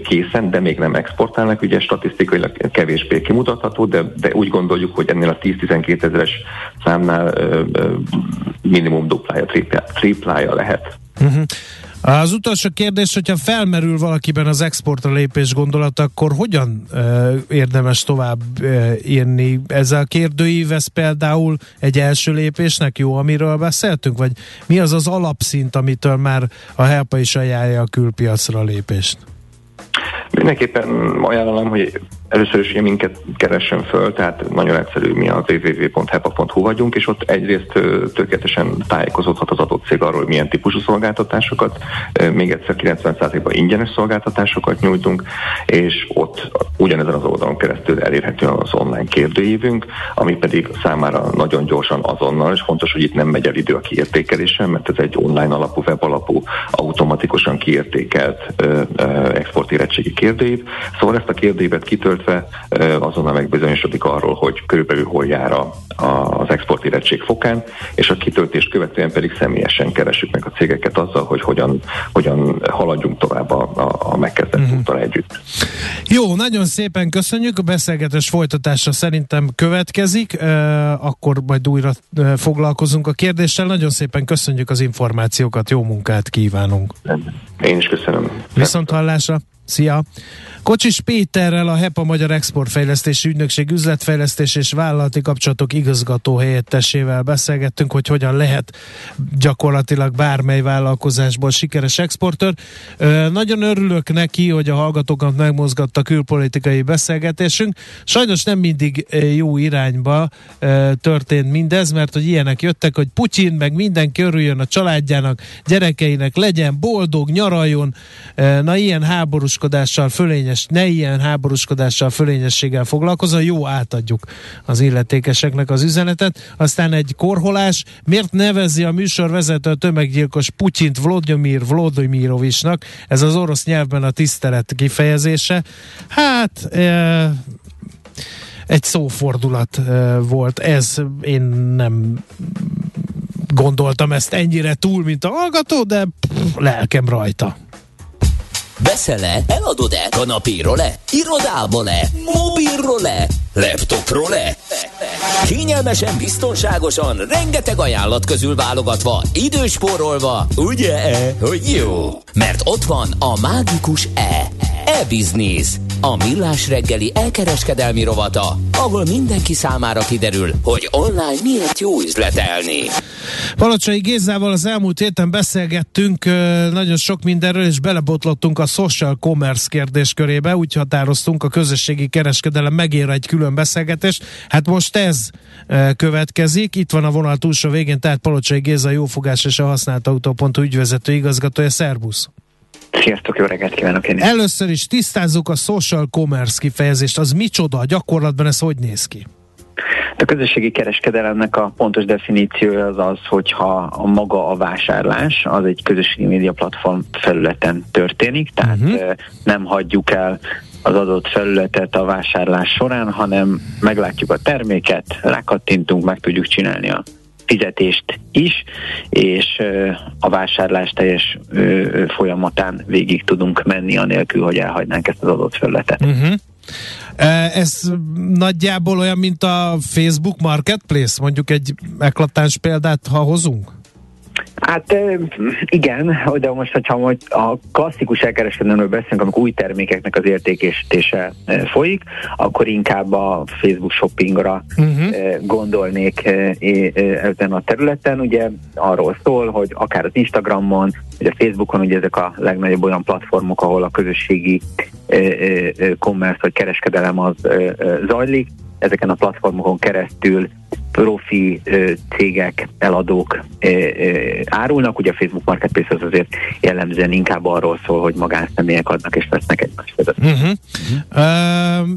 készen, de még nem exportálnak, ugye statisztikailag kevésbé kimutatható, de, de úgy gondoljuk, hogy ennél a 10-12 ezeres számnál minimum duplája, triplája lehet. Uh-huh. Az utolsó kérdés, hogyha felmerül valakiben az exportra lépés gondolat, akkor hogyan e, érdemes tovább e, írni? Ez a kérdőív, ez például egy első lépésnek jó, amiről beszéltünk? Vagy mi az az alapszint, amitől már a HELPA is ajánlja a külpiacra lépést? Mindenképpen ajánlom, hogy Először is ugye minket keressen föl, tehát nagyon egyszerű, mi az www.hepa.hu vagyunk, és ott egyrészt tökéletesen tájékozódhat az adott cég arról, hogy milyen típusú szolgáltatásokat, még egyszer 90%-ban ingyenes szolgáltatásokat nyújtunk, és ott ugyanezen az oldalon keresztül elérhető az online kérdőívünk, ami pedig számára nagyon gyorsan azonnal, és fontos, hogy itt nem megy el idő a kiértékelésen, mert ez egy online alapú, web alapú, automatikusan kiértékelt exportérettségi kérdőív. Szóval ezt a kérdőívet kitöltve azonnal megbizonyosodik arról, hogy körülbelül hol jár a, az exportérettség fokán, és a kitöltést követően pedig személyesen keresünk meg a cégeket azzal, hogy hogyan, hogyan haladjunk tovább a, a, a megkezdett uh-huh. együtt. Jó, nagyon szépen köszönjük, a beszélgetés folytatása szerintem következik, akkor majd újra foglalkozunk a kérdéssel. Nagyon szépen köszönjük az információkat, jó munkát kívánunk! Én is köszönöm. Viszont hallásra! Szia! Kocsis Péterrel a HEPA Magyar Exportfejlesztési Ügynökség üzletfejlesztés és vállalati kapcsolatok igazgató helyettesével beszélgettünk, hogy hogyan lehet gyakorlatilag bármely vállalkozásból sikeres exportőr. Nagyon örülök neki, hogy a hallgatókat megmozgatta külpolitikai beszélgetésünk. Sajnos nem mindig jó irányba történt mindez, mert hogy ilyenek jöttek, hogy Putyin meg mindenki örüljön a családjának, gyerekeinek, legyen boldog, nyaraljon. Na ilyen háborúskodással fölényes ne ilyen háborúskodással, fölényességgel foglalkozom, jó átadjuk az illetékeseknek az üzenetet. Aztán egy korholás, miért nevezi a műsorvezető a tömeggyilkos Putyint Vladimir Vladimirovicsnak? Ez az orosz nyelvben a tisztelet kifejezése. Hát... E, egy szófordulat e, volt ez, én nem gondoltam ezt ennyire túl, mint a hallgató, de pff, lelkem rajta. Veszel-e? Eladod-e? Kanapéról-e? Irodából-e? Mobilról-e? Laptopról-e? Kényelmesen, biztonságosan, rengeteg ajánlat közül válogatva, időspórolva, ugye-e, hogy jó? Mert ott van a mágikus E. E-Business. A millás reggeli elkereskedelmi rovata, ahol mindenki számára kiderül, hogy online miért jó üzletelni. Palocsai Gézával az elmúlt héten beszélgettünk nagyon sok mindenről, és belebotlottunk a social commerce kérdéskörébe, úgy határoztunk, a közösségi kereskedelem megér egy külön beszélgetést. Hát most ez következik. Itt van a vonal túlsó végén, tehát Palocsai Géza jófogás és a használt autó.hu ügyvezető igazgatója. Szerbusz! Sziasztok, jó reggelt kívánok én Először is tisztázzuk a social commerce kifejezést. Az micsoda? A gyakorlatban ez hogy néz ki? A közösségi kereskedelemnek a pontos definíciója az az, hogyha a maga a vásárlás az egy közösségi média platform felületen történik, tehát uh-huh. nem hagyjuk el az adott felületet a vásárlás során, hanem meglátjuk a terméket, rákattintunk, meg tudjuk csinálni a fizetést is, és a vásárlás teljes folyamatán végig tudunk menni, anélkül, hogy elhagynánk ezt az adott felületet. Uh-huh. Ez nagyjából olyan, mint a Facebook Marketplace, mondjuk egy eklatáns példát, ha hozunk? Hát igen, de most, hogyha a klasszikus elkereskedelemről beszélünk, amikor új termékeknek az értékesítése folyik, akkor inkább a Facebook shoppingra uh-huh. gondolnék ezen a területen. Ugye arról szól, hogy akár az Instagramon, vagy a Facebookon, ugye ezek a legnagyobb olyan platformok, ahol a közösségi commerce vagy kereskedelem az zajlik, ezeken a platformokon keresztül profi cégek, eladók árulnak. Ugye a Facebook Marketplace az azért jellemzően inkább arról szól, hogy magánszemélyek adnak és vesznek egymás között. Uh-huh. Uh,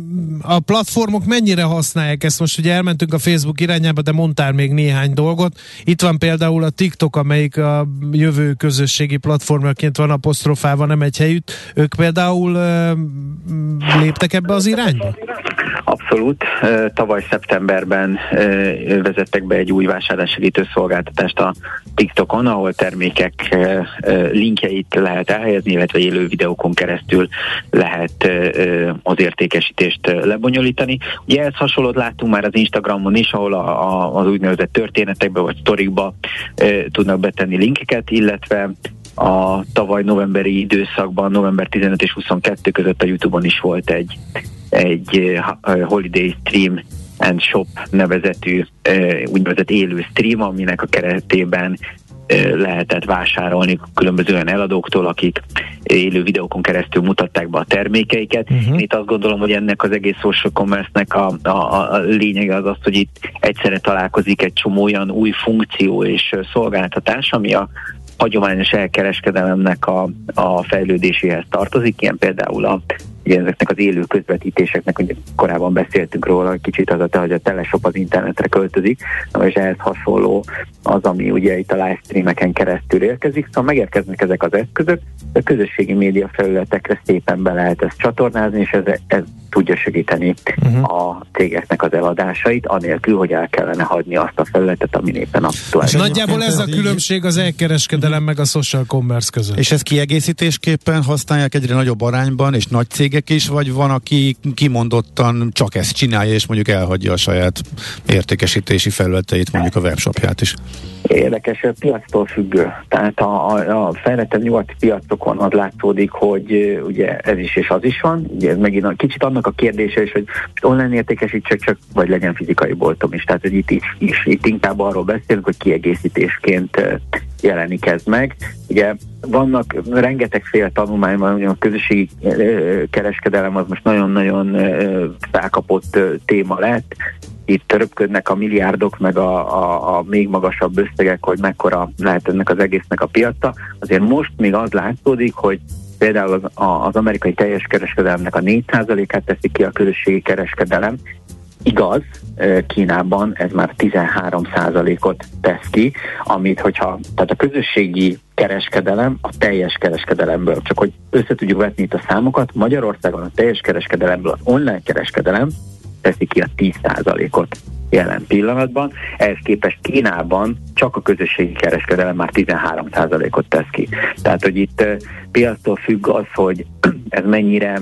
a platformok mennyire használják ezt? Most ugye elmentünk a Facebook irányába, de mondtál még néhány dolgot. Itt van például a TikTok, amelyik a jövő közösségi platformjaként van apostrofálva, nem egy helyütt. Ők például léptek ebbe az irányba? Abszolút. Tavaly szeptemberben vezettek be egy új vásárlássegítő szolgáltatást a TikTokon, ahol termékek linkjeit lehet elhelyezni, illetve élő videókon keresztül lehet az értékesítést lebonyolítani. Ugye ezt hasonlót láttunk már az Instagramon is, ahol a, a, az úgynevezett történetekbe vagy sztorikba tudnak betenni linkeket, illetve a tavaly novemberi időszakban, november 15 és 22 között a Youtube-on is volt egy, egy Holiday Stream and Shop nevezetű úgynevezett élő stream, aminek a keretében lehetett vásárolni különböző olyan eladóktól, akik élő videókon keresztül mutatták be a termékeiket. Uh-huh. Én itt azt gondolom, hogy ennek az egész social commerce-nek a, a, a lényege az az, hogy itt egyszerre találkozik egy csomó olyan új funkció és szolgáltatás, ami a hagyományos elkereskedelemnek a, a fejlődéséhez tartozik, ilyen például a ugye ezeknek az élő közvetítéseknek, ugye korábban beszéltünk róla, kicsit az a, hogy a teleshop az internetre költözik, és ehhez hasonló az, ami ugye itt a livestreameken keresztül érkezik, szóval megérkeznek ezek az eszközök, a közösségi média felületekre szépen be lehet ezt csatornázni, és ez, ez tudja segíteni uh-huh. a cégeknek az eladásait, anélkül, hogy el kellene hagyni azt a felületet, ami éppen aktuális. És nagyjából ez a különbség az elkereskedelem meg a social commerce között. És ezt kiegészítésképpen használják egyre nagyobb arányban, és nagy cégek is, vagy van, aki kimondottan csak ezt csinálja, és mondjuk elhagyja a saját értékesítési felületeit, mondjuk a webshopját is? Érdekes, a piactól függő. Tehát a, a, a fejlettebb nyugati piacokon az látszódik, hogy ugye ez is és az is van. Ugye ez megint a, kicsit annak a kérdése is, hogy online értékesítsek csak, vagy legyen fizikai boltom is. Tehát hogy itt, is, is, itt inkább arról beszélünk, hogy kiegészítésként jelenik ez meg. Ugye vannak rengeteg tanulmány van, a közösségi kereskedelem az most nagyon-nagyon felkapott téma lett, itt röpködnek a milliárdok, meg a, a, a még magasabb összegek, hogy mekkora lehet ennek az egésznek a piaca. Azért most még az látszódik, hogy például az, az amerikai teljes kereskedelemnek a 4%-át teszi ki a közösségi kereskedelem, Igaz, Kínában ez már 13%-ot tesz ki, amit hogyha, tehát a közösségi kereskedelem a teljes kereskedelemből, csak hogy össze tudjuk vetni itt a számokat, Magyarországon a teljes kereskedelemből az online kereskedelem teszi ki a 10%-ot jelen pillanatban. Ehhez képest Kínában csak a közösségi kereskedelem már 13%-ot tesz ki. Tehát, hogy itt piactól függ az, hogy (clears throat) ez mennyire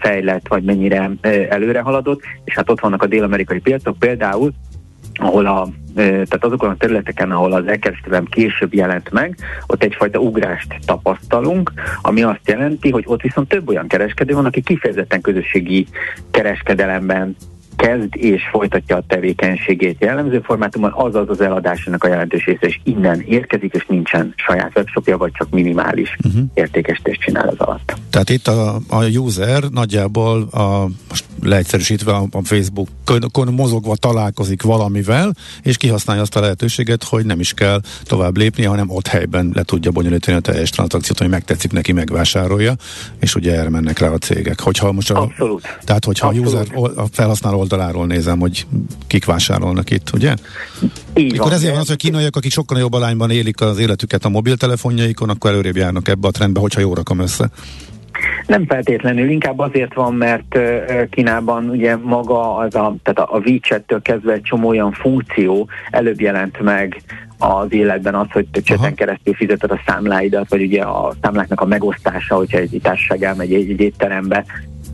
fejlett, vagy mennyire előre haladott, és hát ott vannak a dél-amerikai piacok, például ahol a, tehát azokon a területeken, ahol az elkereskedelem később jelent meg, ott egyfajta ugrást tapasztalunk, ami azt jelenti, hogy ott viszont több olyan kereskedő van, aki kifejezetten közösségi kereskedelemben kezd és folytatja a tevékenységét jellemző formátumon, azaz az eladásának a jelentős része is innen érkezik, és nincsen saját webshopja, vagy csak minimális uh-huh. értékesítést csinál az alatt. Tehát itt a, a user nagyjából a, most leegyszerűsítve a, a Facebookon mozogva találkozik valamivel, és kihasználja azt a lehetőséget, hogy nem is kell tovább lépni, hanem ott helyben le tudja bonyolítani a teljes tranzakciót, hogy megtetszik neki, megvásárolja, és ugye erre mennek rá a cégek. Hogyha most a, Abszolút. Tehát, hogyha Abszolút. a user a felhasználó oldaláról nézem, hogy kik vásárolnak itt, ugye? Így Mikor van, ezért van az, hogy kínaiak, akik sokkal jobb arányban élik az életüket a mobiltelefonjaikon, akkor előrébb járnak ebbe a trendbe, hogyha jó rakom össze. Nem feltétlenül, inkább azért van, mert Kínában ugye maga az a, tehát a WeChat-től kezdve egy csomó olyan funkció előbb jelent meg az életben az, hogy cseten keresztül fizeted a számláidat, vagy ugye a számláknak a megosztása, hogyha egy társaság elmegy egy, egy étterembe,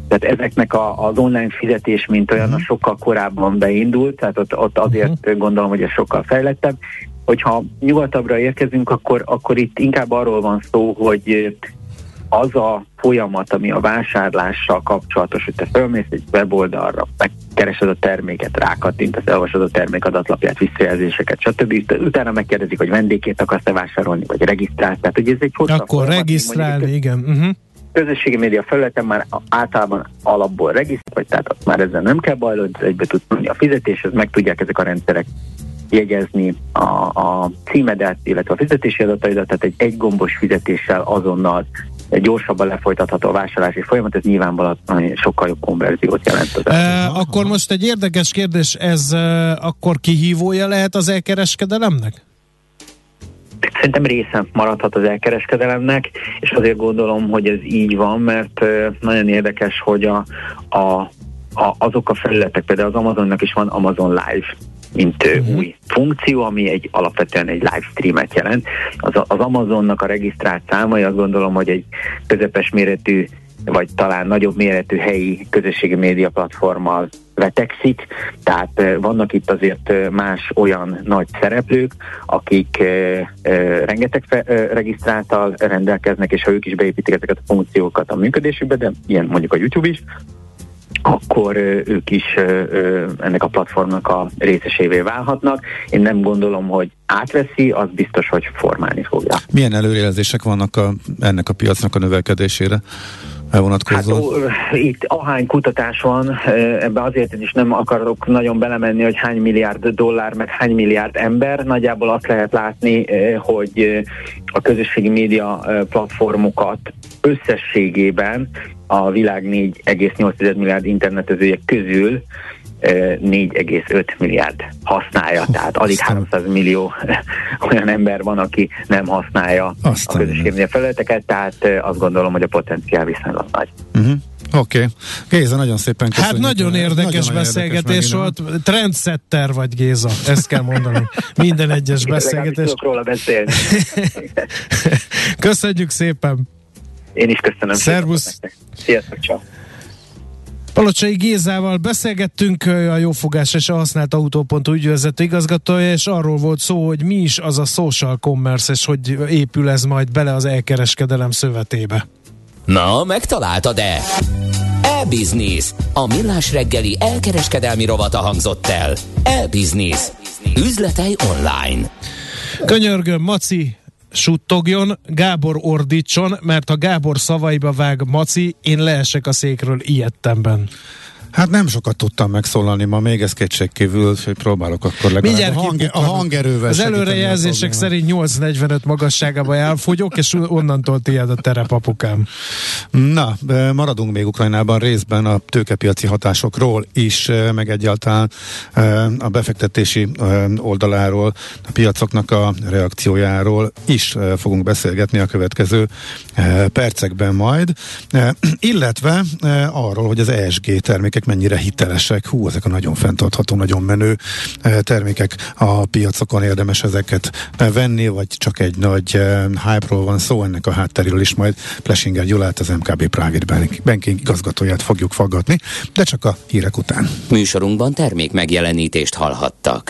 tehát ezeknek a, az online fizetés, mint olyan, uh-huh. sokkal korábban beindult, tehát ott, ott azért uh-huh. gondolom, hogy ez sokkal fejlettebb. Hogyha nyugatabbra érkezünk, akkor, akkor itt inkább arról van szó, hogy az a folyamat, ami a vásárlással kapcsolatos, hogy te fölmész egy weboldalra, megkeresed a terméket, rákattintasz, elolvasod a termék adatlapját, visszajelzéseket, stb. Utána megkérdezik, hogy vendégét akarsz-e vásárolni, vagy regisztrált. Tehát, hogy ez egy Akkor folyamat, regisztrálni, igen. Uh-huh közösségi média felületen már általában alapból regisztrált, vagy tehát már ezzel nem kell baj, hogy egybe tud tudni a fizetéshez, meg tudják ezek a rendszerek jegyezni a, a címedet, illetve a fizetési adataidat, tehát egy egygombos fizetéssel azonnal gyorsabban lefolytatható a vásárlási folyamat, ez nyilvánvalóan sokkal jobb konverziót jelent. Az e, akkor most egy érdekes kérdés, ez e, akkor kihívója lehet az elkereskedelemnek? Szerintem része maradhat az elkereskedelemnek, és azért gondolom, hogy ez így van, mert nagyon érdekes, hogy a, a, a, azok a felületek, például az Amazonnak is van Amazon Live, mint uh-huh. új funkció, ami egy alapvetően egy live streamet jelent. Az, az Amazonnak a regisztrált számai azt gondolom, hogy egy közepes méretű vagy talán nagyobb méretű helyi közösségi média platformmal vetekszik, tehát vannak itt azért más olyan nagy szereplők, akik rengeteg regisztráltal rendelkeznek, és ha ők is beépítik ezeket a funkciókat a működésükbe, de ilyen mondjuk a YouTube is, akkor ők is ennek a platformnak a részesévé válhatnak. Én nem gondolom, hogy átveszi, az biztos, hogy formálni fogja. Milyen előrejelzések vannak a, ennek a piacnak a növekedésére? Hát, itt ahány kutatás van, ebbe azért is nem akarok nagyon belemenni, hogy hány milliárd dollár, meg hány milliárd ember. Nagyjából azt lehet látni, hogy a közösségi média platformokat összességében a világ 4,8 milliárd internetezője közül 4,5 milliárd használja, tehát alig 300 millió (laughs) olyan ember van, aki nem használja Aztán a közösségi felületeket, tehát azt gondolom, hogy a potenciál viszonylag nagy. Uh-huh. Oké. Okay. Géza, nagyon szépen köszönjük. Hát nagyon érdekes nagyon beszélgetés érdekes volt. Trendsetter vagy Géza, ezt kell mondanom. Minden egyes beszélgetés. róla beszélni. (laughs) Köszönjük szépen. Én is köszönöm. Szervusz. Sziasztok, csak. Palocsai Gézával beszélgettünk, a jófogás és a használt autó.hu ügyvezető igazgatója, és arról volt szó, hogy mi is az a social commerce, és hogy épül ez majd bele az elkereskedelem szövetébe. Na, megtaláltad-e? E-Business. A millás reggeli elkereskedelmi rovata hangzott el. E-Business. Üzletei online. Könyörgöm, Maci, suttogjon, Gábor ordítson, mert ha Gábor szavaiba vág Maci, én leesek a székről ilyettemben. Hát nem sokat tudtam megszólalni ma, még ez kétségkívül, hogy próbálok akkor legalább Mindjárt a, hang, a hangerővel Az előrejelzések szerint 8.45 magasságában elfogyok, és onnantól tiéd a terepapukám. Na, maradunk még Ukrajnában részben a tőkepiaci hatásokról is, meg egyáltalán a befektetési oldaláról, a piacoknak a reakciójáról is fogunk beszélgetni a következő percekben majd, (clears throat) illetve arról, hogy az ESG termékek mennyire hitelesek. Hú, ezek a nagyon fenntartható, nagyon menő eh, termékek a piacokon érdemes ezeket venni, vagy csak egy nagy eh, hype-ról van szó, ennek a hátteréről is majd Plesinger Gyulát, az MKB Private Banking igazgatóját fogjuk faggatni, de csak a hírek után. Műsorunkban termék megjelenítést hallhattak.